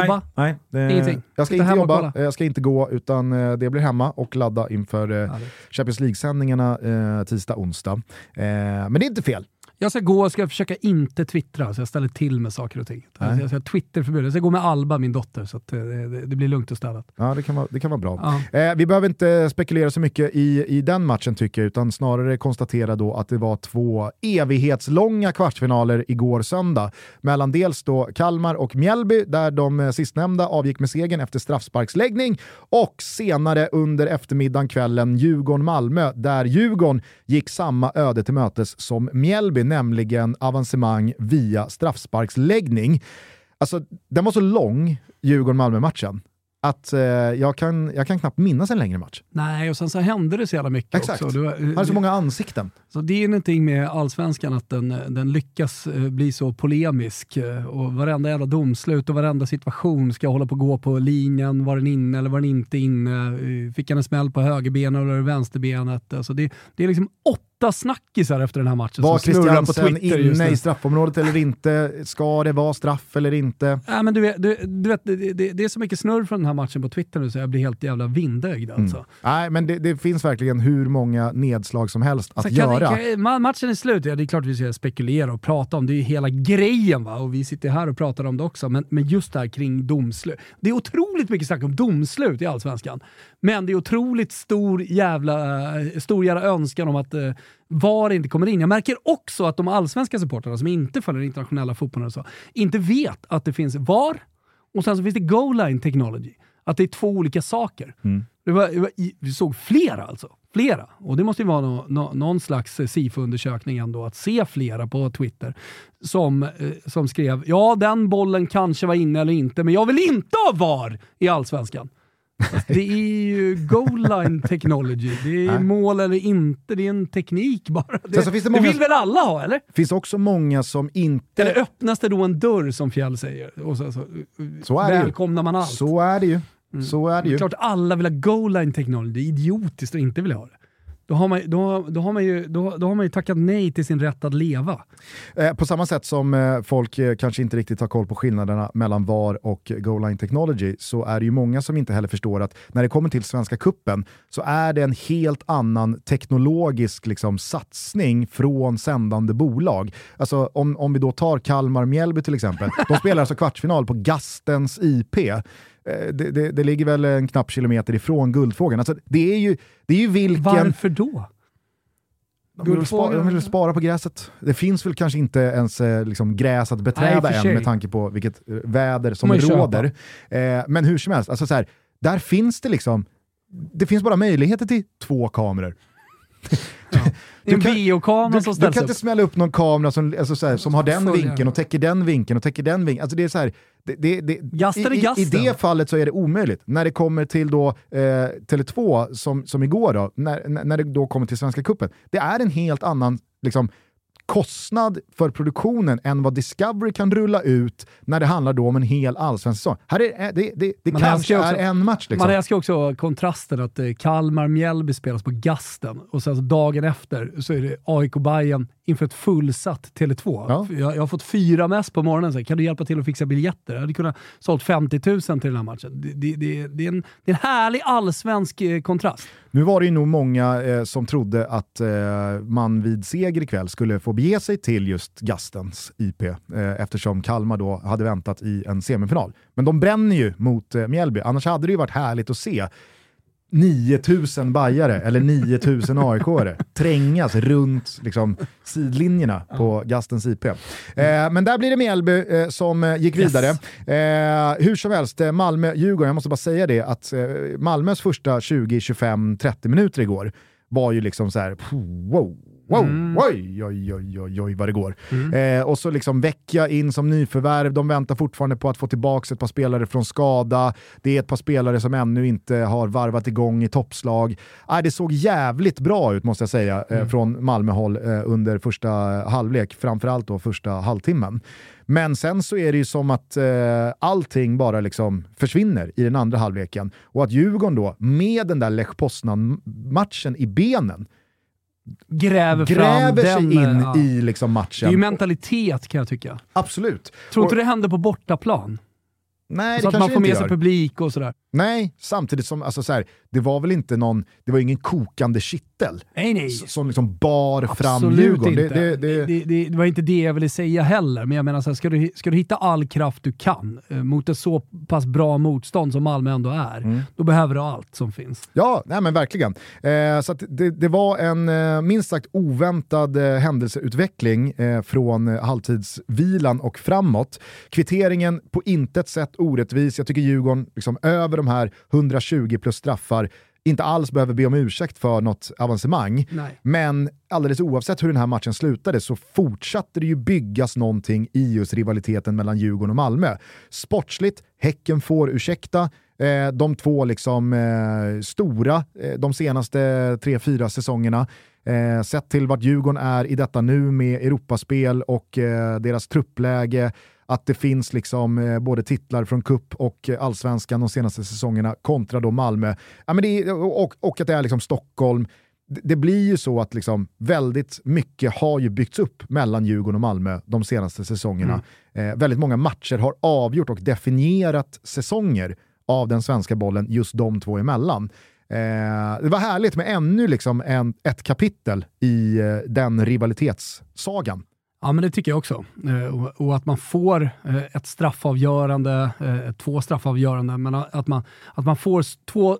Jobba? Nej, nej det, Ingenting? Jag ska Sitta inte jobba, kolla? eh, jag ska inte gå, utan eh, det blir hemma och ladda inför eh. Champions League-sändningarna eh, tisdag, onsdag. Eh, men det är inte fel. Jag ska gå och ska försöka inte twittra, så jag ställer till med saker och ting. Nej. Jag ska Twitterförbud. Jag ska gå med Alba, min dotter, så eh, det, det blir lugnt och städat. Ja, det kan vara, det kan vara bra. Ja. Eh, vi behöver inte spekulera så mycket i, i den matchen tycker jag, utan snarare konstatera då att det var två evighetslånga kvartsfinaler igår söndag. Mellan dels då Kalmar och Mjällby, där de eh, sistnämnda avgick med segern efter straffsparksläggning, och senare under eftermiddagen, kvällen, Djurgården-Malmö, där Djurgården gick samma öde till mötes som Mjällby, nämligen avancemang via straffsparksläggning. Alltså, den var så lång, Djurgården-Malmö-matchen, att eh, jag, kan, jag kan knappt minnas en längre match. Nej, och sen så hände det så jävla mycket Exakt. också. Det, var- Han hade så många ansikten. Så det är någonting med allsvenskan att den, den lyckas eh, bli så polemisk eh, och varenda jävla domslut och varenda situation ska hålla på att gå på linjen, var den inne eller var den inte inne, Eh, fick han en smäll på högerbenet eller vänsterbenet. Alltså det, det är liksom åtta snackisar efter den här matchen Var Christiansen inne i straffområdet eller inte? Ska det vara straff eller inte? Nej, men du vet, du, du vet det, det, det är så mycket snurr från den här matchen på Twitter nu så jag blir helt jävla vindögd alltså. Nej, men det, det finns verkligen hur många nedslag som helst att kan, göra. kan, ma- matchen är slut, ja det är klart vi ska spekulera och prata om det, är ju hela grejen va, och vi sitter här och pratar om det också, men, men just det här kring domslut. Det är otroligt mycket snack om domslut i Allsvenskan, men det är otroligt stor jävla, eh, stor jävla önskan om att VAR inte kommer in. Jag märker också att de allsvenska supportrarna som inte följer internationella fotbollen och så, inte vet att det finns VAR och sen så finns det goal line technology. Att det är två olika saker. Det var, det var, vi såg flera alltså. Flera. Och det måste ju vara nå- nå- någon slags SIFO-undersökning ändå, att se flera på Twitter som, eh, som skrev ja, den bollen kanske var inne eller inte, men jag vill inte ha VAR i Allsvenskan. Alltså, det är ju goal line technology. Det är mål eller inte, det är en teknik bara. Det, Sen så finns det det vill väl alla ha, eller? Det finns också många som inte... Eller öppnas det då en dörr som Fjäll säger? Och så, så, Så är det ju. välkomnar man allt. Så är det ju. Så är det Det ju. är klart alla vill ha goal line technology. Det är idiotiskt att inte vilja ha det. Då har, man, då, då, har man ju, då, då har man ju tackat nej till sin rätt att leva. Eh, på samma sätt som eh, folk eh, kanske inte riktigt har koll på skillnaderna mellan VAR och Goal Line Technology så är det ju många som inte heller förstår att när det kommer till Svenska Kuppen så är det en helt annan teknologisk liksom, satsning från sändande bolag. Alltså om, om vi då tar Kalmar-Mjällby till exempel, de spelar alltså kvartsfinal på Gastens IP. Eh, Det, det, det ligger väl en knapp kilometer ifrån Guldfågeln. Alltså, det, är ju, det är ju vilken... Varför då? De vill, spara, de vill spara på gräset. Det finns väl kanske inte ens eh, liksom, gräs att Nej, beträda för än med tanke på vilket eh, väder som råder. Eh, men hur som helst, alltså, så här, där finns det liksom, det finns bara möjligheter till två kameror. Kan- biokamera Du, som du ställs kan upp. inte smälla upp någon kamera som, alltså, så här, som har den vinkeln och täcker den vinkeln och täcker den vinkeln. Alltså, det är så här, det, det, det, Gasten är i, i, I det fallet så är det omöjligt. När det kommer till då, eh, Tele2, som, som igår, då, när, när det då kommer till Svenska Cupen, det är en helt annan liksom, kostnad för produktionen än vad Discovery kan rulla ut när det handlar då om en hel allsvensk säsong. Här är, det det, det Man kanske också- är en match. Liksom. Man älskar också kontrasten att eh, Kalmar-Mjällby spelas på Gasten och sen så dagen efter så är det aik Bayern inför ett fullsatt Tele2. Ja. Jag, jag har fått fyra mess på morgonen. Så kan du hjälpa till att fixa biljetter? Jag hade kunnat sålt 50 000 till den här matchen. Det, det, det, det, är, en, är en härlig allsvensk eh, kontrast. Nu var det ju nog många eh, som trodde att eh, man vid seger ikväll skulle få bege sig till just Gastens IP eh, eftersom Kalmar då hade väntat i en semifinal. Men de bränner ju mot eh, Mjällby, annars hade det ju varit härligt att se 9000 bajare eller 9000 AIK-are trängas runt liksom, sidlinjerna på Gastens IP. Eh, men där blir det Mjällby eh, som eh, gick Yes. vidare. Eh, hur som helst, eh, Malmö-Djurgården, jag måste bara säga det, att eh, Malmös första 20, 25, 30 minuter igår var ju liksom så här, pff, wow, wow, oj, oj, oj, oj, oj vad det går. Eh, och så liksom Vecchia in som nyförvärv, de väntar fortfarande på att få tillbaka ett par spelare från skada. Det är ett par spelare som ännu inte har varvat igång i toppslag. Eh, det såg jävligt bra ut måste jag säga eh, från Malmöhåll eh, under första halvlek, framförallt då första halvtimmen. Men sen så är det ju som att eh, allting bara liksom försvinner i den andra halvleken. Och att Djurgården då, med den där Lech Poznan-matchen i benen, Gräver, gräver sig den, in ja. i liksom Det är ju matchen. mentalitet kan jag tycka. Absolut. Tror inte Och- det händer på bortaplan? Nej, Så det att man får med sig publik och sådär. Nej, samtidigt som alltså, så här, det var väl inte någon, det var ingen kokande kittel nej, nej. som liksom bar Absolut fram Djurgården. Inte. Det, det, det, det, var inte det jag ville säga heller, men jag menar så här, ska, du, ska du hitta all kraft du kan eh, mot ett så pass bra motstånd som Malmö ändå är, mm. då behöver du allt som finns. Ja, nej men verkligen. Eh, så det, var en eh, minst sagt oväntad eh, händelseutveckling eh, från halvtidsvilan och framåt. Kvitteringen på intet sätt orättvis. Jag tycker Djurgården liksom, över de här 120 plus straffar inte alls behöver be om ursäkt för något avancemang. Nej. Men alldeles oavsett hur den här matchen slutade så fortsatte det ju byggas någonting i just rivaliteten mellan Djurgården och Malmö. Sportsligt, Häcken får ursäkta. Eh, de två liksom eh, stora eh, de senaste tre, fyra säsongerna. Eh, sett till vart Djurgården är i detta nu med Europaspel och eh, deras truppläge att det finns liksom eh, både titlar från cup och allsvenskan de senaste säsongerna kontra då Malmö. Ja, men är, och, och, att det är liksom Stockholm. Det, det blir ju så att liksom väldigt mycket har ju byggts upp mellan Djurgården och Malmö de senaste säsongerna. Mm. Eh, väldigt många matcher har avgjort och definierat säsonger av den svenska bollen just de två emellan. Eh, det var härligt med ännu liksom en, ett kapitel i eh, den rivalitetssagan. Ja, men det tycker jag också. Eh, och, att man får eh, ett straffavgörande, eh, två straffavgörande, men att man, att man får två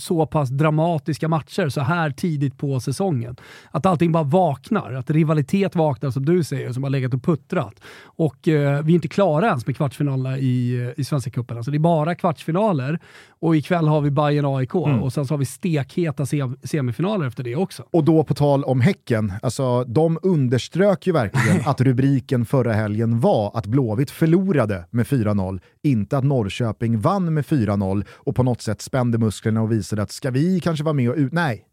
så pass dramatiska matcher så här tidigt på säsongen. Att allting bara vaknar, att rivalitet vaknar som du säger, som har legat och puttrat. Och vi är inte klara ens med kvartsfinalerna i, i Svenska cupen. Alltså det är bara kvartsfinaler och ikväll har vi Bayern AIK mm. och sen så har vi stekheta semifinaler efter det också. Och då på tal om Häcken, alltså de underströk ju verkligen att rubriken förra helgen var att Blåvitt förlorade med 4-0, inte att Norrköping vann med 4-0 och på något sätt spände musklerna och visade att ska vi kanske vara med och ut... Nej.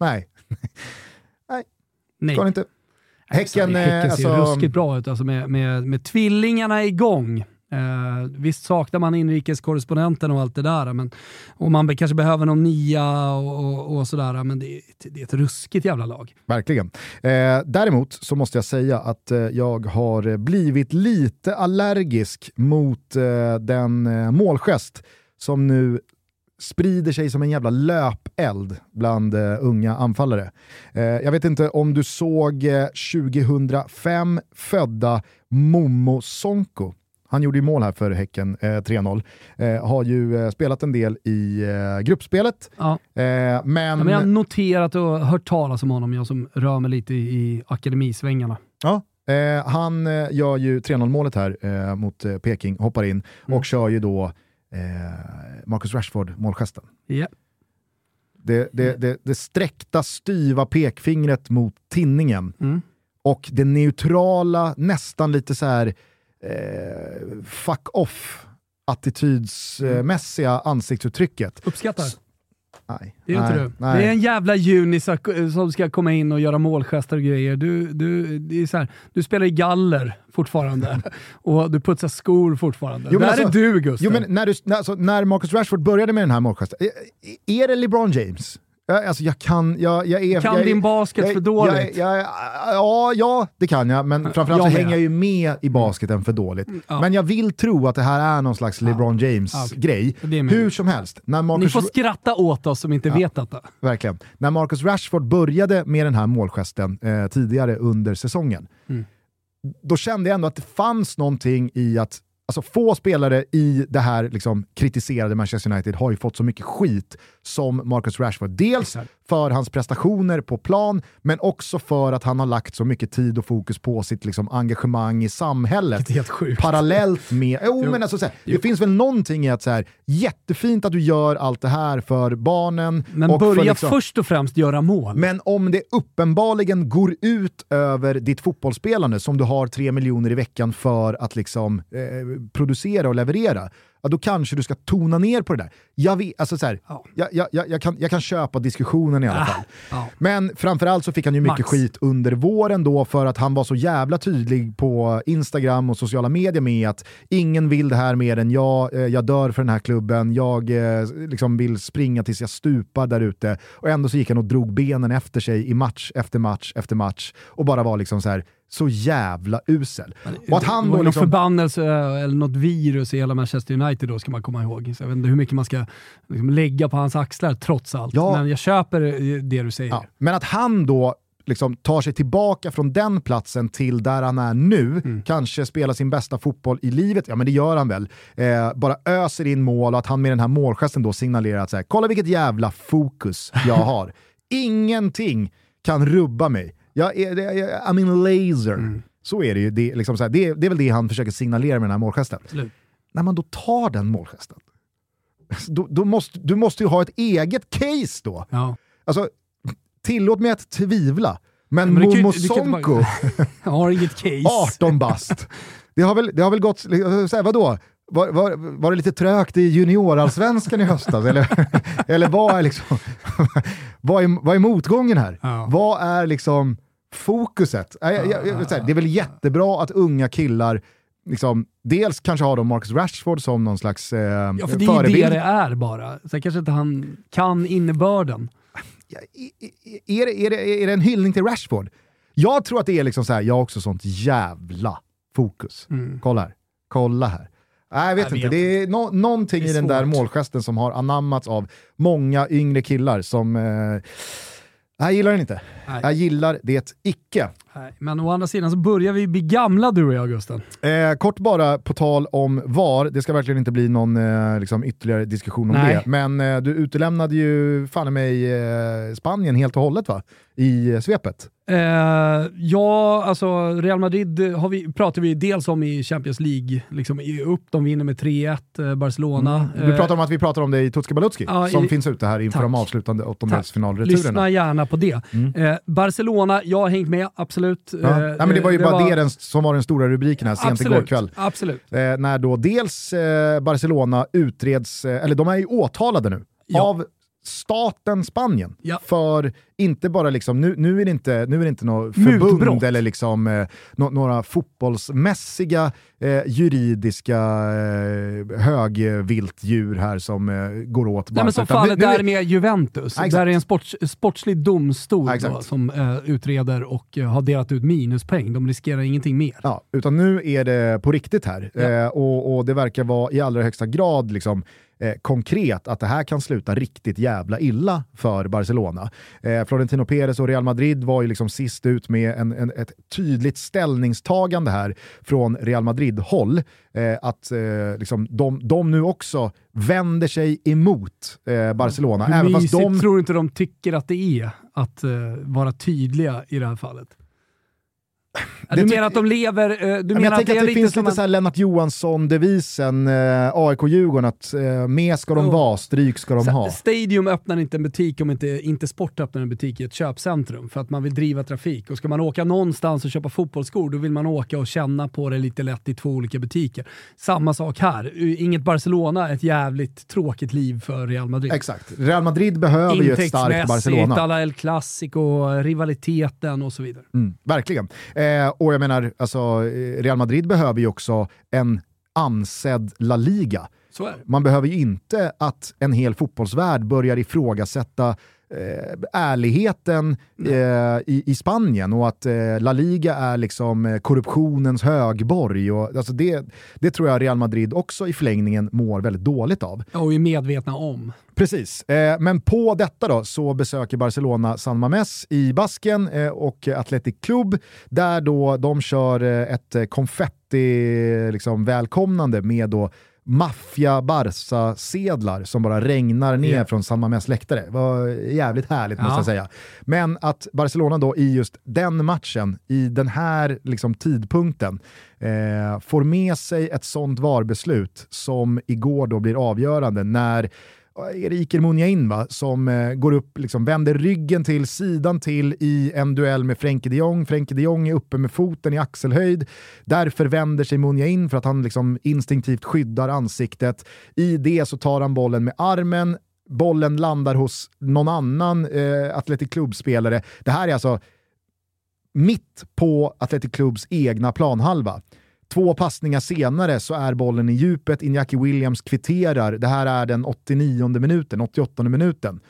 Nej. Nej. Ska inte. Häcken, Häcken ser alltså... ruskigt bra ut alltså med, med, med tvillingarna igång. Eh, visst saknar man inrikeskorrespondenten och allt det där, men, och man kanske behöver någon nia och, och, och sådär, men det, det, är ett ruskigt jävla lag. Verkligen. Eh, däremot så måste jag säga att eh, jag har blivit lite allergisk mot eh, den eh, målgest som nu sprider sig som en jävla löpeld bland uh, unga anfallare. Uh, jag vet inte om du såg eh, uh, 2005 födda Momo Sonko han gjorde ju mål här för Häcken, eh, 3-0. Eh, har ju eh, spelat en del i eh, gruppspelet. Ja. Eh, men... Ja, men jag har noterat och hört talas om honom, jag som rör mig lite i akademisvängarna. Ja, eh, han gör ju 3-0 målet här mot Peking, hoppar in mm. och kör ju då Marcus Rashford målgesten. Yeah. Det, det, det, det sträckta styva pekfingret mot tinningen mm. och det neutrala, nästan lite så här eh, fuck off attitydsmässiga mm. ansiktsuttrycket. Uppskattar? nej. Det är nej, inte du. Nej. Det är en jävla junis som ska komma in och göra målgester och grejer. Du, du, det är så här, du spelar i galler fortfarande och du putsar skor fortfarande. Jo, Där alltså, är du Gustav. Jo, men när, du, när, alltså, när Marcus Rashford började med den här målgesten, är det LeBron James? Jag, alltså jag kan, jag, jag är, kan jag, din basket för dåligt? ja, ja, det kan jag, men framförallt jag så hänger jag ju med i basketen för dåligt. Mm, ja. Men jag vill tro att det här är någon slags LeBron James-grej. Ja, Hur som helst. När Marcus, Ni får skratta åt oss som inte vet detta. Verkligen. När Marcus Rashford började med den här målgesten eh, tidigare under säsongen, mm. då kände jag ändå att det fanns någonting i att Alltså få spelare i det här liksom, kritiserade Manchester United har ju fått så mycket skit som Marcus Rashford. Dels för hans prestationer på plan, men också för att han har lagt så mycket tid och fokus på sitt liksom, engagemang i samhället. helt sjukt. Parallellt med... Oh, jo, men alltså, så här, det finns väl någonting i att så här, jättefint att du gör allt det här för barnen. Men och börja för, liksom, först och främst göra mål. Men om det uppenbarligen går ut över ditt fotbollsspelande som du har tre miljoner i veckan för att liksom, eh, producera och leverera, ja, då kanske du ska tona ner på det där. Jag, vet, alltså så här, ja. jag, jag, jag, kan, jag kan köpa diskussionen i alla ah, fall. Ja. Men framförallt så fick han ju mycket Max. skit under våren då för att han var så jävla tydlig på Instagram och sociala medier med att ingen vill det här mer än jag, eh, jag dör för den här klubben, jag eh, liksom vill springa tills jag stupar där ute. Och ändå så gick han och drog benen efter sig i match efter match efter match och bara var liksom så här så jävla usel. Och att han då liksom... någon förbannelse eller något virus i hela Manchester United då, ska man komma ihåg. Så jag vet inte hur mycket man ska liksom, lägga på hans axlar trots allt. Ja. Men jag köper det du säger. Ja. Men att han då liksom tar sig tillbaka från den platsen till där han är nu, mm. kanske spelar sin bästa fotboll i livet, ja men det gör han väl, eh, bara öser in mål och att han med den här målgesten då signalerar att så här, kolla vilket jävla fokus jag har. Ingenting kan rubba mig. Jag är, I'm in laser. Mm. Så är det ju. Det, liksom här, det, det, är väl det han försöker signalera med den här målgesten. Absolut. När man då tar den målgesten, då, då måste, du måste ju ha ett eget case då. Ja. Alltså, tillåt mig att tvivla, men, men Momo Sonko, har inget case. 18 bast. Det har väl, det har väl gått, så här, vadå? Var, var, var det lite trögt i juniorallsvenskan i höstas? eller, eller vad är liksom, vad är, vad är motgången här? Ja. Vad är liksom fokuset? Jag, jag, jag, det är väl jättebra att unga killar liksom, dels kanske har de Marcus Rashford som någon slags eh, Ja, för det är förebild. det det är bara. Sen kanske inte han kan innebörden. Ja, är, det, är, det, är det en hyllning till Rashford? Jag tror att det är liksom så här, jag har också sånt jävla fokus. Mm. Kolla här. Kolla här. Nej, jag vet jag inte. Vet. Det är no någonting det är i den där målgesten som har anammats av många yngre killar som... Eh, jag gillar den inte. Nej. Jag gillar det icke. Nej, men å andra sidan så börjar vi bli gamla du och jag Gusten. Eh, kort bara på tal om VAR, det ska verkligen inte bli någon eh, liksom ytterligare diskussion om Nej. det. Men eh, du utelämnade ju fan mig eh, Spanien helt och hållet va? i eh, svepet. Uh, ja, alltså Real Madrid har vi, pratar vi dels om i Champions League, liksom upp, de vinner med 3-1, uh, Barcelona. Mm. Du pratar om att vi pratar om det i Tutski Balutski, uh, som i, finns ute här inför tack. de avslutande åttondelsfinalreturerna. Lyssna gärna på det. Mm. Barcelona, jag har hängt med, absolut. Ja. Nej, men det var ju bara var... det den, som var den stora rubriken här sent absolut, igår kväll. Absolut. när då dels Barcelona utreds, eller de är ju åtalade nu, ja. av staten Spanien. Ja. För inte bara liksom, nu, nu, är det inte, nu är inte något förbund Mutbrott. eller liksom, eh, no, några fotbollsmässiga eh, juridiska eh, högviltdjur här som eh, går åt. Nej, men som fallet nu, nu, där med Juventus, ja, där är en sports, sportslig domstol ja, då, som eh, utreder och eh, har delat ut minuspoäng. De riskerar ingenting mer. Ja, utan nu är det på riktigt här. Eh, och, och, det verkar vara i allra högsta grad liksom, konkret att det här kan sluta riktigt jävla illa för Barcelona. Eh, Florentino Perez och Real Madrid var ju liksom sist ut med en, en ett tydligt ställningstagande här från Real Madrid-håll. Eh, att eh, liksom de, de nu också vänder sig emot eh, Barcelona. Hur även fast de... tror inte de tycker att det är att eh, vara tydliga i det här fallet? Ja, du menar att de lever... Uh, du menar jag att det, att det finns lite en... så Lennart Johansson-devisen, eh, AIK-Djurgården, att uh, med ska de oh. vara, stryk ska de så, ha. Stadium öppnar inte en butik om inte, inte Sport öppnar en butik i ett köpcentrum för att man vill driva trafik. Och ska man åka någonstans och köpa fotbollsskor, då vill man åka och känna på det lite lätt i två olika butiker. Samma sak här. Inget Barcelona, ett jävligt tråkigt liv för Real Madrid. Exakt. Real Madrid behöver ju ett starkt Barcelona. alla El Clasico, rivaliteten och så vidare. Mm, verkligen. Eh, och jag menar, alltså, Real Madrid behöver ju också en ansedd La Liga. Man behöver ju inte att en hel fotbollsvärld börjar ifrågasätta eh, ärligheten eh, i, i Spanien och att eh, La Liga är liksom eh, korruptionens högborg. Och, alltså det, det tror jag Real Madrid också i förlängningen mår väldigt dåligt av. Och är medvetna om. Precis, eh, men på detta då så besöker Barcelona San Mames i Basken eh, och Athletic Club där då de kör ett konfetti liksom, välkomnande med då maffia barca sedlar som bara regnar ner yeah. från San Mamés läktare. Det var jävligt härligt ja. måste jag säga. Men att Barcelona då i just den matchen, i den här liksom, tidpunkten, eh, får med sig ett sånt VAR-beslut som igår då blir avgörande när är det Iker Munjain va? som eh, går upp, liksom, vänder ryggen till, sidan till i en duell med Frenkie de Jong. Frenkie de Jong är uppe med foten i axelhöjd. Därför vänder sig Munjain för att han liksom instinktivt skyddar ansiktet. I det så tar han bollen med armen, bollen landar hos någon annan eh, Athletic Club-spelare. Det här är alltså mitt på Athletic Clubs egna planhalva. Två passningar senare så är bollen i djupet, Inyaki Williams kvitterar, det här är den 89 minuten, 88 minuten.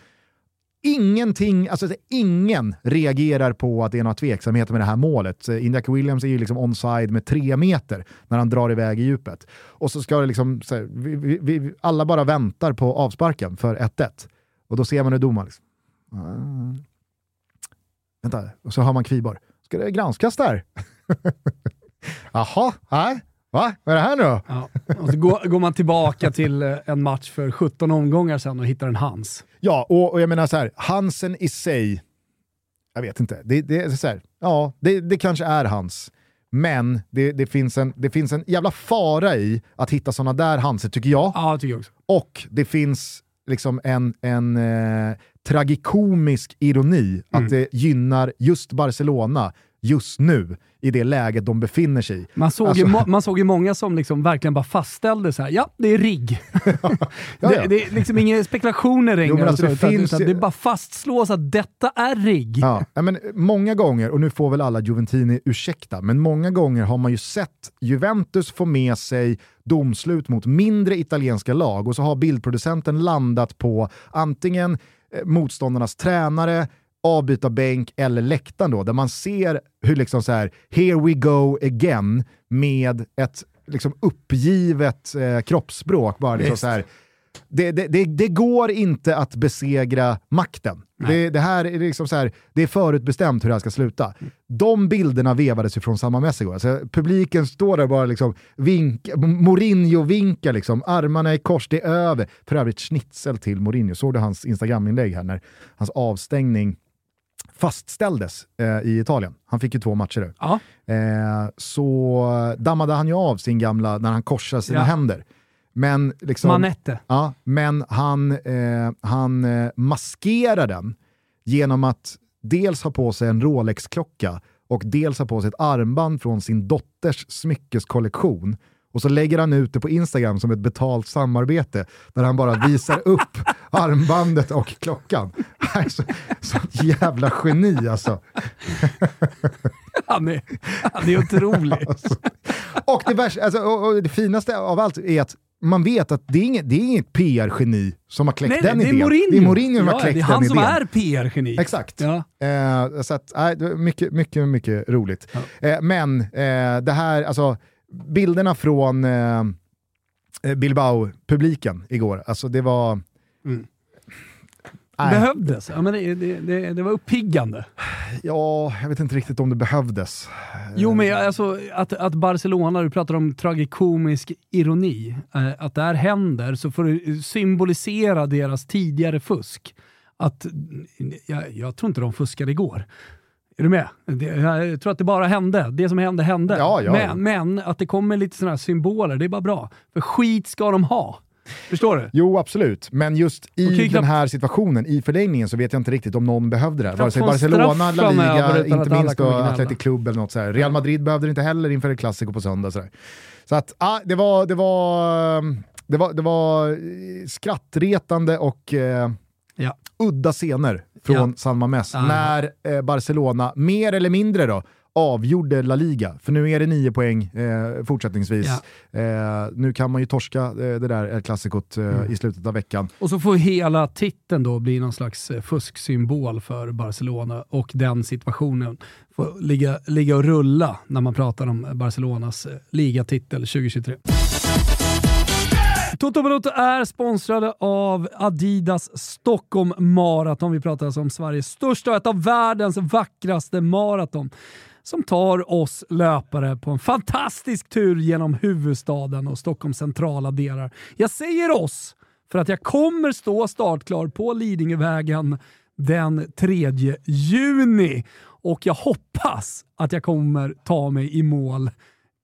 ingenting, alltså ingen reagerar på att det är några tveksamheter med det här målet. Inyaki Williams är ju liksom onside med tre meter när han drar iväg i djupet. Och så ska det liksom, så här, vi, vi, vi, alla bara väntar på avsparken för 1-1. Och då ser man hur domaren liksom, Mm. vänta, och så har man Kviborg. Ska det granskas där? Jaha, nej. Va? Vad är det här nu då? Ja. Och så går, går, man tillbaka till eh, en match för 17 omgångar sen och hittar en Hans. Ja, och, och jag menar så här, Hansen i sig, jag vet inte, det, det är så här, ja, det, det kanske är hans. Men det, det, finns en, det finns en jävla fara i att hitta sådana där Hanser, tycker jag. Ja, tycker jag också. Och det finns liksom en, en eh, tragikomisk ironi mm. att det gynnar just Barcelona just nu i det läget de befinner sig i. Man såg, alltså... ju, man såg ju många som liksom verkligen bara fastställde så här, ja det är rigg. ja, ja. Det, det, är liksom inga spekulationer längre. alltså, det, finns... det bara fastslås att detta är rigg. Ja, men många gånger, och nu får väl alla Juventini ursäkta, men många gånger har man ju sett Juventus få med sig domslut mot mindre italienska lag och så har bildproducenten landat på antingen eh, motståndarnas tränare, avbytarbänk eller läktaren då, där man ser hur liksom så här, here we go again med ett liksom uppgivet eh, kroppsspråk. Bara liksom så här, det, det, det, det, går inte att besegra makten. Det, här är liksom så här, det är förutbestämt hur det här ska sluta. De bilderna vevades ju från samma mäss igår. Alltså, publiken står där bara liksom, vinka, Mourinho-vinkar, liksom, armarna i kors, det är över. För övrigt schnitzel till Mourinho. Såg du hans Instagram-inlägg här när hans avstängning fastställdes eh, i Italien. Han fick ju två matcher Ja. Eh, så dammade han ju av sin gamla, när han korsade sina ja. händer. Men liksom, Manette. Ja, men han, eh, han eh, maskerar den genom att dels ha på sig en Rolex-klocka och dels ha på sig ett armband från sin dotters smyckeskollektion och så lägger han ut det på Instagram som ett betalt samarbete där han bara visar upp armbandet och klockan. Så, så jävla geni alltså. Han är, han är otrolig. Alltså. Och, det värsta, alltså, och, och det finaste av allt är att man vet att det är inget, det är inget PR-geni som har kläckt Nej, den det idén. Mourinho. Det är Mourinho som ja, har kläckt den idén. Det är han som är PR-geni. Exakt. Ja. Eh, så att, äh, mycket, mycket, mycket roligt. Ja. Eh, men eh, det här, alltså bilderna från eh, eh, Bilbao-publiken igår, alltså det var... Mm. Behövdes? Ja, men det, det, det, det, var uppiggande. Ja, jag vet inte riktigt om det behövdes. Jo, men alltså, att, att Barcelona, du pratar om tragikomisk ironi, eh, att det här händer så får det symbolisera deras tidigare fusk. Att, jag, jag tror inte de fuskade igår. Är du med? jag tror att det bara hände. Det som hände, hände. Ja, ja. Men, men, att det kommer lite sådana här symboler, det är bara bra. För skit ska de ha. Förstår du? Jo, absolut. Men just i den här situationen, i förlängningen, så vet jag inte riktigt om någon behövde det. Vare sig Barcelona, La Liga, inte minst då Athletic Club eller något sådär. Real Madrid behövde det inte heller inför ett klassiker på söndag. Sådär. Så att, ah, det var, det var, det var, det var skrattretande och eh, ja. udda scener från ja. San Mamés ah. när eh, Barcelona, mer eller mindre då, avgjorde La Liga. För nu är det nio poäng eh, fortsättningsvis. Ja. Eh, nu kan man ju torska eh, det där klassikot eh, mm. i slutet av veckan. Och så får hela titeln då bli någon slags eh, fusksymbol för Barcelona och den situationen får ligga, ligga och rulla när man pratar om Barcelonas eh, ligatitel 2023. Toto Balotto är sponsrade av Adidas Stockholm Marathon. Vi pratar alltså om Sveriges största och ett av världens vackraste maraton som tar oss löpare på en fantastisk tur genom huvudstaden och Stockholms centrala delar. Jag säger oss för att jag kommer stå startklar på Lidingövägen den 3 juni och jag hoppas att jag kommer ta mig i mål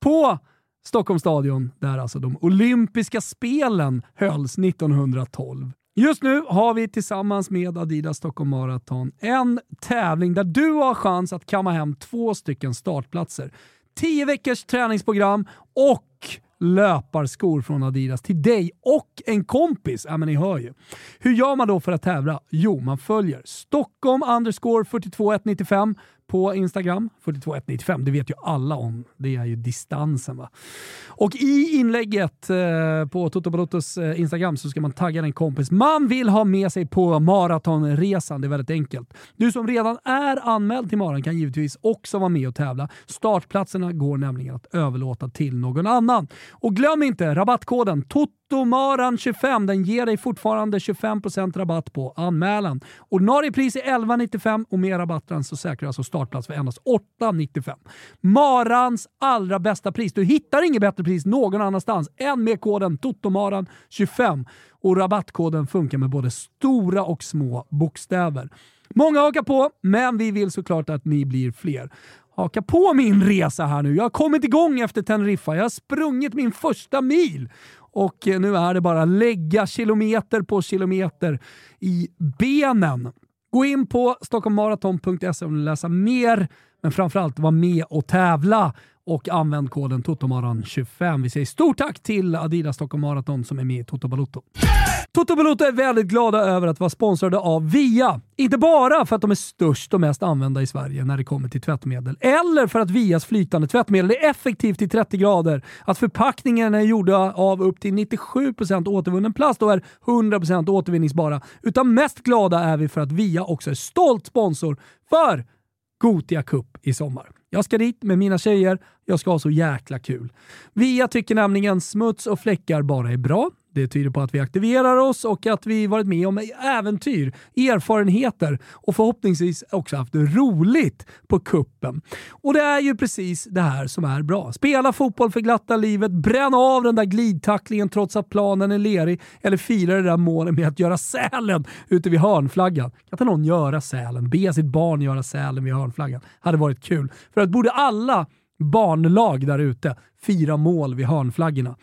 på Stockholms stadion där alltså de olympiska spelen hölls 1912. Just nu har vi tillsammans med Adidas Stockholm Marathon en tävling där du har chans att kamma hem två stycken startplatser. 10 veckors träningsprogram och löparskor från Adidas till dig och en kompis. Ja, men ni hör ju. Hur gör man då för att tävla? Jo, man följer Stockholm underscore 42195 på Instagram, 42195. Det vet ju alla om. Det är ju distansen. va. Och i inlägget eh, på Toto Balottos eh, Instagram så ska man tagga en kompis man vill ha med sig på maratonresan. Det är väldigt enkelt. Du som redan är anmäld till maran kan givetvis också vara med och tävla. Startplatserna går nämligen att överlåta till någon annan. Och glöm inte rabattkoden TOTOMARAN25. Den ger dig fortfarande 25% rabatt på anmälan. Ordinarie pris är 11,95 och med rabatten så säkrar du alltså startplats för endast 8,95. Marans allra bästa pris. Du hittar inget bättre pris någon annanstans än med koden TOTOMARAN25. Och rabattkoden funkar med både stora och små bokstäver. Många hakar på, men vi vill såklart att ni blir fler haka på min resa här nu. Jag har kommit igång efter Teneriffa. Jag har sprungit min första mil och eh, nu är det bara lägga kilometer på kilometer i benen. Gå in på stockholmmaraton.se om du vill läsa mer, men framförallt var med och tävla och använd koden TOTOMARAN25. Vi säger stort tack till Adidas Stockholm Marathon som är med i Toto Balotto. Toto Balotto är väldigt glada över att vara sponsrade av Via. Inte bara för att de är störst och mest använda i Sverige när det kommer till tvättmedel, eller för att Vias flytande tvättmedel är effektivt i 30 grader, att förpackningarna är gjorda av upp till 97% återvunnen plast och är 100% återvinningsbara. Utan mest glada är vi för att Via också är stolt sponsor för Gotia Cup i sommar. Jag ska dit med mina tjejer, jag ska ha så jäkla kul. Via tycker nämligen smuts och fläckar bara är bra. Det tyder på att vi aktiverar oss och att vi varit med om äventyr, erfarenheter och förhoppningsvis också haft roligt på kuppen. Och det är ju precis det här som är bra. Spela fotboll för glatta livet, bränna av den där glidtacklingen trots att planen är lerig eller fira det där målet med att göra sälen ute vid hörnflaggan. Kan inte någon göra sälen? Be sitt barn göra sälen vid hörnflaggan. Hade varit kul. För att borde alla barnlag där ute fira mål vid hörnflaggorna.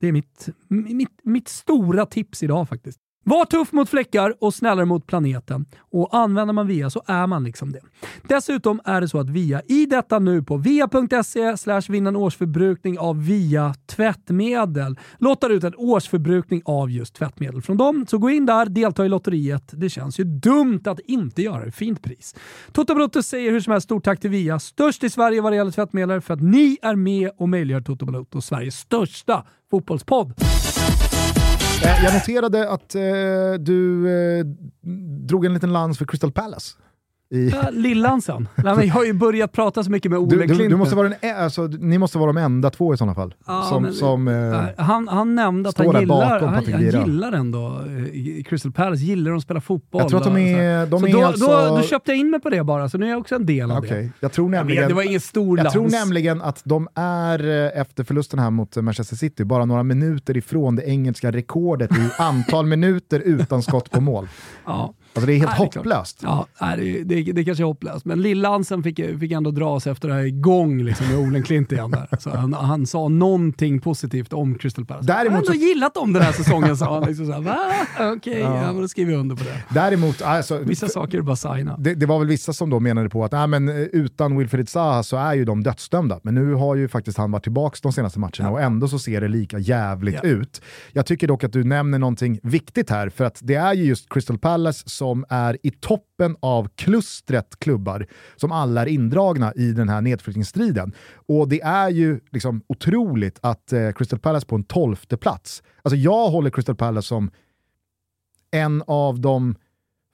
Det är mitt, mitt, mitt stora tips idag faktiskt. Var tuff mot fläckar och snällare mot planeten. Och använder man VIA så är man liksom det. Dessutom är det så att VIA i detta nu på via.se vinna en årsförbrukning av VIA tvättmedel lottar ut en årsförbrukning av just tvättmedel från dem. Så gå in där, delta i lotteriet. Det känns ju dumt att inte göra det. Fint pris. Toto Balotto säger hur som helst stort tack till VIA, störst i Sverige vad det gäller tvättmedel, för att ni är med och möjliggör Toto Balotto, Sveriges största fotbollspodd. Eh, jag noterade att eh, du eh, drog en liten lans för Crystal Palace. I, Ja, Lillansen. Jag har ju börjat prata så mycket med Ole du, du, du måste vara den, alltså, ni måste vara de enda två i sådana fall. Ja, som, men- som, eh, Han, han nämnde att han gillar, han, han gillar ändå eh, Crystal Palace, gillar de att spela fotboll. jag tror att de är, de så är då, alltså... då, då köpte jag in mig på det bara, så nu är jag också en del av Okej, det. Jag tror Jag vet, nämligen... det var ingen stor Jag lans. tror nämligen att de är, eh, efter förlusten här mot Manchester City, bara några minuter ifrån det engelska rekordet i antal minuter utan skott på mål. Ja. Alltså det är helt Nej, det är hopplöst. Ja, nej, det, det, det kanske är hopplöst, men Lillansen fick, fick ändå dras efter det här igång liksom, med Olen Klint igen. Där. Så han, han sa någonting positivt om Crystal Palace. Däremot jag har ändå så- gillat dem den här säsongen, sa han. Liksom så här, Va? Okej, Ja. ja. men då skriver jag under på det. Däremot, alltså, Vissa saker är bara signa. det, det var väl vissa som då menade på att nej, men, eh, utan Wilfried Zaha så är ju de dödsdömda. Men nu har ju faktiskt han varit tillbaka de senaste matcherna och ändå så ser det lika jävligt Ja. ut. Jag tycker dock att du nämner någonting viktigt här, för att det är ju just Crystal Palace som är i toppen av klustret klubbar som alla är indragna i den här nedflyttningsstriden. Och det är ju liksom otroligt att eh, Crystal Palace på en tolfte plats, alltså jag håller Crystal Palace som en av de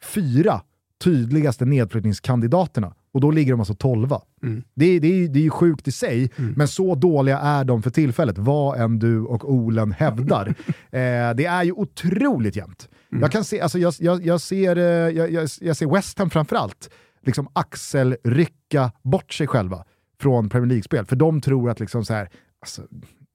fyra tydligaste nedflyttningskandidaterna. Och då ligger de alltså tolva. Mm. Det, det, är- det är ju sjukt i sig, men så dåliga är de för tillfället, vad än du och Olen hävdar. eh, det är ju otroligt jämnt. Jag, kan se, alltså jag, jag, jag, ser, eh, jag, jag, jag ser West Ham framförallt liksom axelrycka bort sig själva från Premier League-spel, för de tror att liksom så här, alltså,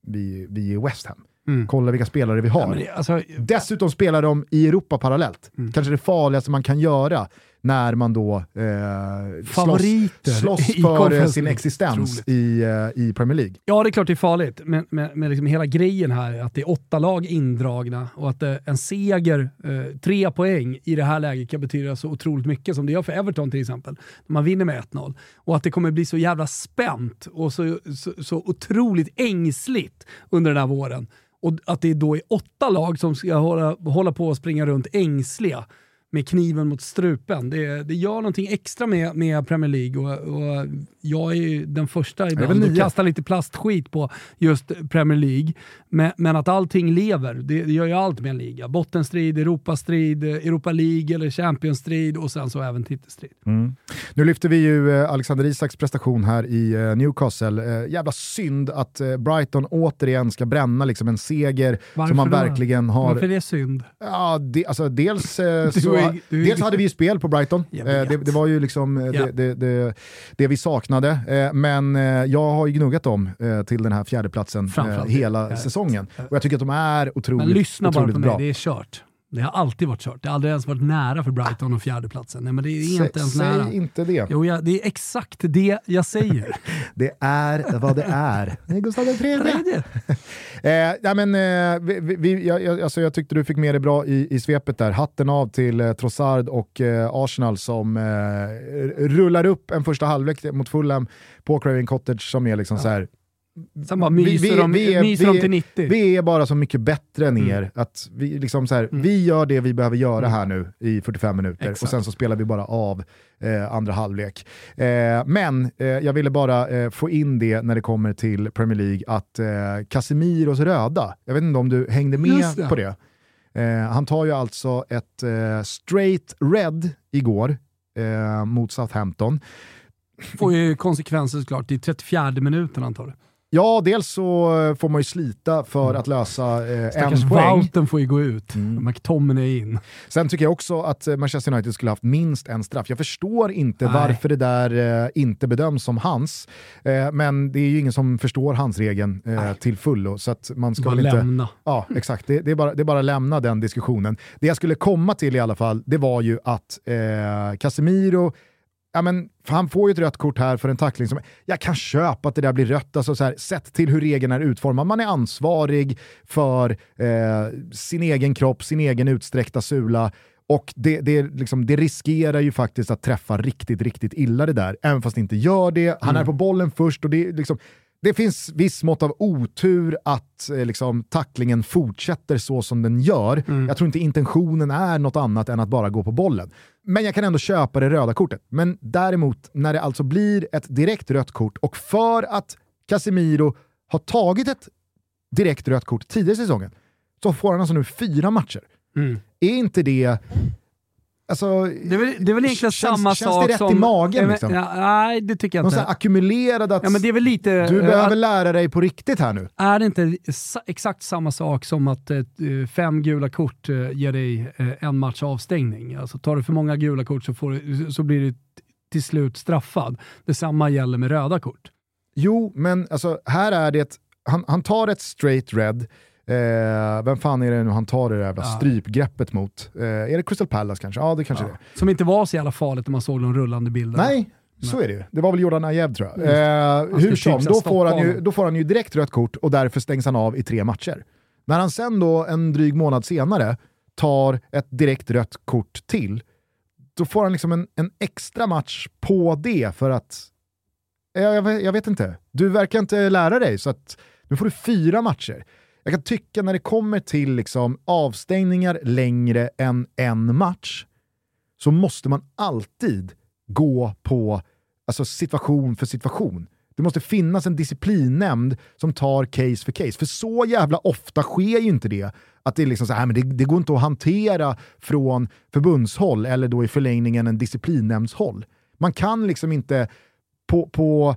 vi, vi är West Ham. Kolla vilka spelare vi har. Ja, det, alltså, Dessutom spelar de i Europa parallellt. Mm. Kanske det farligaste man kan göra när man då eh, slåss, Favoriter slåss för eh, sin existens Otroligt. i, eh, i Premier League. Ja, det är klart det är farligt, men, men, men liksom hela grejen här är att det är åtta lag indragna och att eh, en seger, eh, tre poäng i det här läget kan betyda så otroligt mycket som det gör för Everton till exempel. När man vinner med 1-0. Och att det kommer bli så jävla spänt och så, så, så otroligt ängsligt under den här våren. Och att det då är åtta lag som ska hålla, hålla på och springa runt ängsliga med kniven mot strupen. Det, det gör någonting extra med, med Premier League och, och jag är ju den första ibland att kasta lite plastskit på just Premier League. Men, men att allting lever, det, det, gör ju allt med en liga. Bottenstrid, Europastrid, Europa League eller Champions-strid och sen så även titelstrid. Mm. Nu lyfter vi ju eh, Alexander Isaks prestation här i eh, Newcastle. Eh, jävla synd att Brighton återigen ska bränna liksom en seger Varför som man verkligen har... Varför är det synd? Ja, det, alltså, dels, så, är, dels hade vi ju spel på Brighton. Det, det, var ju liksom ja. det, det, det, vi saknade. Men jag har ju gnuggat dem till den här fjärdeplatsen hela säsongen. Och jag tycker att de är otroligt, Men lyssna otroligt bara på mig, det är kört. Det har alltid varit kört. Det har aldrig ens varit nära för Brighton och fjärdeplatsen. Nej, men det är inte ens säg nära. Säg inte det. Jo, ja, det är exakt det jag säger. det är vad det är. Det är Gustav III. eh, ja, men, eh, vi, vi, jag, alltså, jag tyckte du fick med det bra i, i svepet där. Hatten av till eh, Trossard och eh, Arsenal som eh, rullar upp en första halvlek mot Fulham på Craven Cottage som är liksom ja. så här Sen bara myser, vi, vi, de, vi är, myser vi, de till 90. Vi är bara så mycket bättre än mm. er. Att vi, liksom så här, mm. vi gör det vi behöver göra mm. här nu i 45 minuter Exakt. och sen så spelar vi bara av eh, andra halvlek. Eh, men eh, jag ville bara eh, få in det när det kommer till Premier League att eh, Casemiros röda, jag vet inte om du hängde med det. på det. Eh, han tar ju alltså ett straight red igår mot Southampton. Får ju konsekvenser såklart i 34 minuten antar du. Ja, dels så får man ju slita för mm. att lösa eh, en poäng. Wouten får ju gå ut, mm. McTominay in. Sen tycker jag också att eh, Manchester United skulle haft minst en straff. Jag förstår inte Nej. varför det där eh, inte bedöms som hans, eh, men det är ju ingen som förstår hans regeln eh, till fullo. Så att man ska bara inte, lämna. Ja, exakt. Det, det, är bara, det är bara lämna den diskussionen. Det jag skulle komma till i alla fall, det var ju att eh, Casemiro ja, men, han får ju ett rött kort här för en tackling som, jag kan köpa att det där blir rött, alltså, så här, sett till hur regeln är utformad. Man är ansvarig för eh, sin egen kropp, sin egen utsträckta sula. Och det, det, liksom, det, riskerar ju faktiskt att träffa riktigt, riktigt illa det där, även fast det inte gör det. Han mm. är på bollen först och det, liksom, det finns viss mått av otur att eh, liksom, tacklingen fortsätter så som den gör. Mm. Jag tror inte intentionen är något annat än att bara gå på bollen. Men jag kan ändå köpa det röda kortet. Men däremot, när det alltså blir ett direkt rött kort och för att Casemiro har tagit ett direkt rött kort tidigare i säsongen så får han alltså nu fyra matcher. Mm. Är inte det Alltså, det, är väl, det är väl egentligen samma känns sak det rätt som... i magen? Liksom? Ja, nej, det tycker jag inte. Någon ackumulerad att ja, men det är väl lite, du behöver att, lära dig på riktigt här nu. Är det inte exakt samma sak som att eh, fem gula kort eh, ger dig eh, en match avstängning? Alltså, tar du för många gula kort så, får, så blir du till slut straffad. Detsamma gäller med röda kort. Jo, men alltså, här är det, han, han tar ett straight red, Eh, vem fan är det nu han tar det där jävla ja. strypgreppet mot? Eh, är det Crystal Palace kanske? Ja, det kanske ja. det Som inte var så jävla farligt när man såg de rullande bilderna. Nej, så är det ju. Det var väl Jordan Ajev tror jag. Eh, hur som, då får, han ju, då får han ju direkt rött kort och därför stängs han av i tre matcher. När han sen då en dryg månad senare tar ett direkt rött kort till, då får han liksom en, en extra match på det för att, jag, jag, jag vet inte, du verkar inte lära dig så att nu får du fyra matcher. Jag kan tycka när det kommer till liksom avstängningar längre än en match så måste man alltid gå på alltså, situation för situation. Det måste finnas en disciplinnämnd som tar case för case. För så jävla ofta sker ju inte det. Att det, är liksom så här, men det, det går inte att hantera från förbundshåll eller då i förlängningen en disciplinnämndshåll. Man kan liksom inte på, på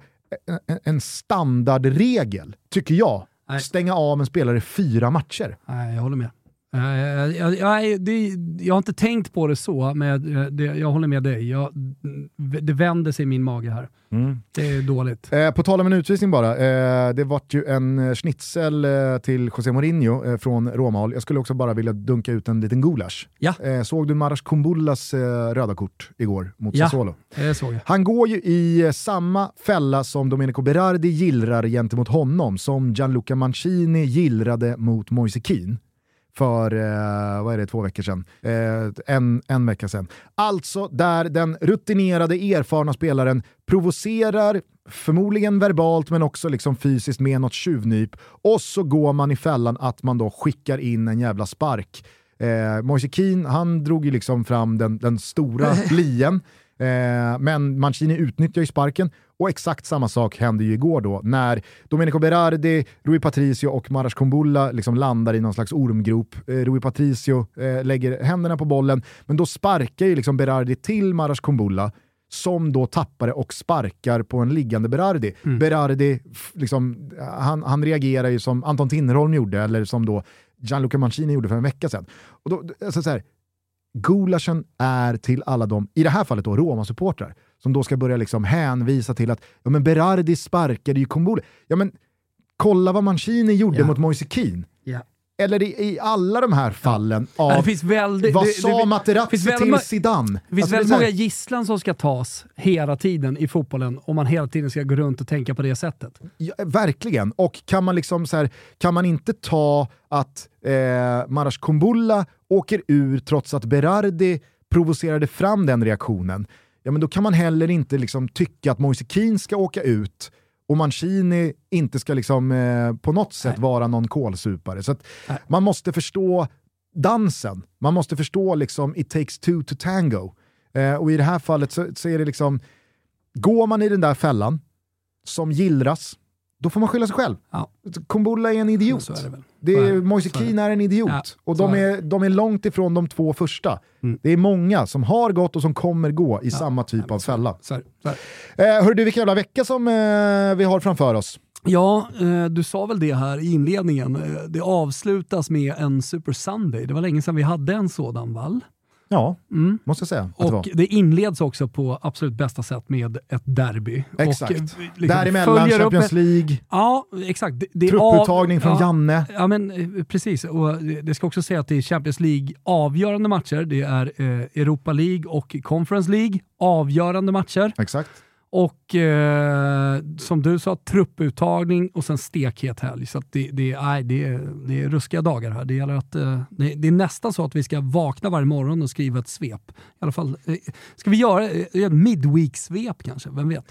en, en standardregel, tycker jag, Nej. stänga av en spelare fyra matcher. Nej, jag håller med. Jag, jag, jag, det, jag, har inte tänkt på det så, men det, jag håller med dig. Jag, det vänder sig i min mage här. Mm. Det är dåligt. Eh, på tal om en utvisning bara. Eh, det var ju en schnitzel eh, till José Mourinho eh, från Råmahåll. Jag skulle också bara vilja dunka ut en liten gulasch. Ja. Eh, såg du Maras Kumbullas eh, röda kort igår mot ja, Sassuolo? det såg jag. Han går ju i samma fälla som Domenico Berardi gillrar gentemot honom, som Gianluca Mancini gillrade mot Moise Keane för, eh, vad är det, två veckor sedan? Eh, en, en vecka sedan. Alltså där den rutinerade, erfarna spelaren provocerar, förmodligen verbalt men också liksom fysiskt med något tjuvnyp och så går man i fällan att man då skickar in en jävla spark Eh, Moise Keane, han drog ju liksom fram den, den stora lien, eh, men Mancini utnyttjar ju sparken och exakt samma sak hände ju igår då när Domenico Berardi, Rui Patricio och Maras Kumbulla liksom landar i någon slags ormgrop. Eh, Rui Patricio eh, lägger händerna på bollen, men då sparkar ju liksom Berardi till Maras Kumbulla som då tappar det och sparkar på en liggande Berardi. Mm. Berardi, liksom, han, han reagerar ju som Anton Tinnerholm gjorde, eller som då Gianluca Mancini gjorde för en vecka sedan. Och då, alltså så här, Gulaschen är till alla de, i det här fallet då Roma-supportrar, som då ska börja liksom hänvisa till att ja, men Berardi sparkade ju Kumbule. Ja men kolla vad Mancini gjorde ja. mot Moise Keane. Ja. Eller i, i, alla de här fallen ja. av det väldigt, vad det, sa Materazzi till Zidane? Det finns alltså, väldigt många gisslan som ska tas hela tiden i fotbollen om man hela tiden ska gå runt och tänka på det sättet. Ja, verkligen, och kan man, liksom så här, kan man inte ta att eh, Marash Kumbulla åker ur trots att Berardi provocerade fram den reaktionen, ja men då kan man heller inte liksom tycka att Moise Keane ska åka ut och Mancini inte ska liksom, eh, på något sätt Nej. vara någon kolsupare. Så man måste förstå dansen, man måste förstå liksom it takes two to tango. Eh, och i det här fallet så, så, är det liksom, går man i den där fällan som gillras, då får man skylla sig själv. Ja. Kumbulla är en idiot. är det det är, Moise Keane är en idiot. Ja, och de är, de är långt ifrån de två första. Mm. Det är många som har gått och som kommer gå i ja, samma typ av fälla. Så, så eh, hör du vilken jävla vecka som eh, vi har framför oss? Ja, eh, du sa väl det här i inledningen. Eh, det avslutas med en Super Sunday. Det var länge sedan vi hade en sådan, Wall. Ja, mm. måste jag säga. Och det, det, inleds också på absolut bästa sätt med ett derby. Exakt. Och, liksom, Däremellan Champions League, ja, exakt. Det, det trupputtagning av, från ja, Janne. Ja, men eh, precis. Och det ska också säga att det är Champions League avgörande matcher. Det är eh, Europa League och Conference League avgörande matcher. Exakt. Och eh, som du sa, trupputtagning och sen stekhet helg. Så det, det, nej, det, är, det är ruskiga dagar här. Det, gäller att, eh, det, det, är nästan så att vi ska vakna varje morgon och skriva ett svep. I alla fall, eh, ska vi göra eh, ett midweek-svep kanske? Vem vet?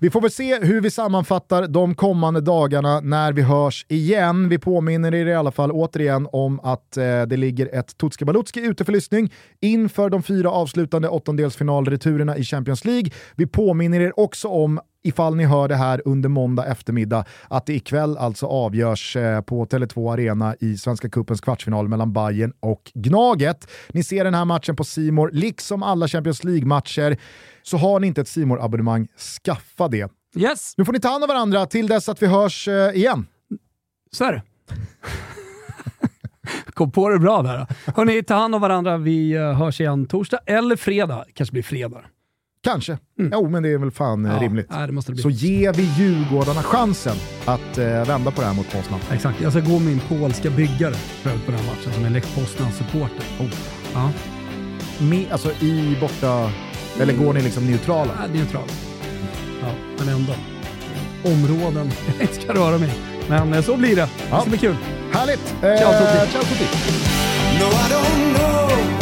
Vi får väl se hur vi sammanfattar de kommande dagarna när vi hörs igen. Vi påminner er i alla fall återigen om att eh, det ligger ett Tutski Balutski ute för lyssning inför de fyra avslutande åttondelsfinalreturerna i Champions League. Vi påminner er också om ifall ni hör det här under måndag eftermiddag, att det ikväll alltså avgörs eh, på Tele2 Arena i Svenska Cupens kvartsfinal mellan Bayern och Gnaget. Ni ser den här matchen på Simor liksom alla Champions League-matcher. Så har ni inte ett simor abonnemang skaffa det. Yes. Nu får ni ta hand om varandra till dess att vi hörs eh, igen. Så är det. Kom på det bra där. Hörni, ta hand om varandra. Vi eh, hörs igen torsdag eller fredag. kanske blir fredag. Kanske. Mm. Jo, men det är väl fan eh, ja, rimligt. Nej, det måste det Så ger vi Djurgårdarna chansen att eh, vända på det här mot Poznan. Exakt. Jag ska gå min polska byggare på den här matchen som är Lech Poznan-supporter. Oh. Ja. alltså i borta... Eller går ni liksom neutrala? Ja, neutrala. Ja, men ändå. Områden jag ska röra mig Men eh, så blir det. Det ska bli kul. Härligt! Eh, ciao Tutti! Ciao Tutti! sure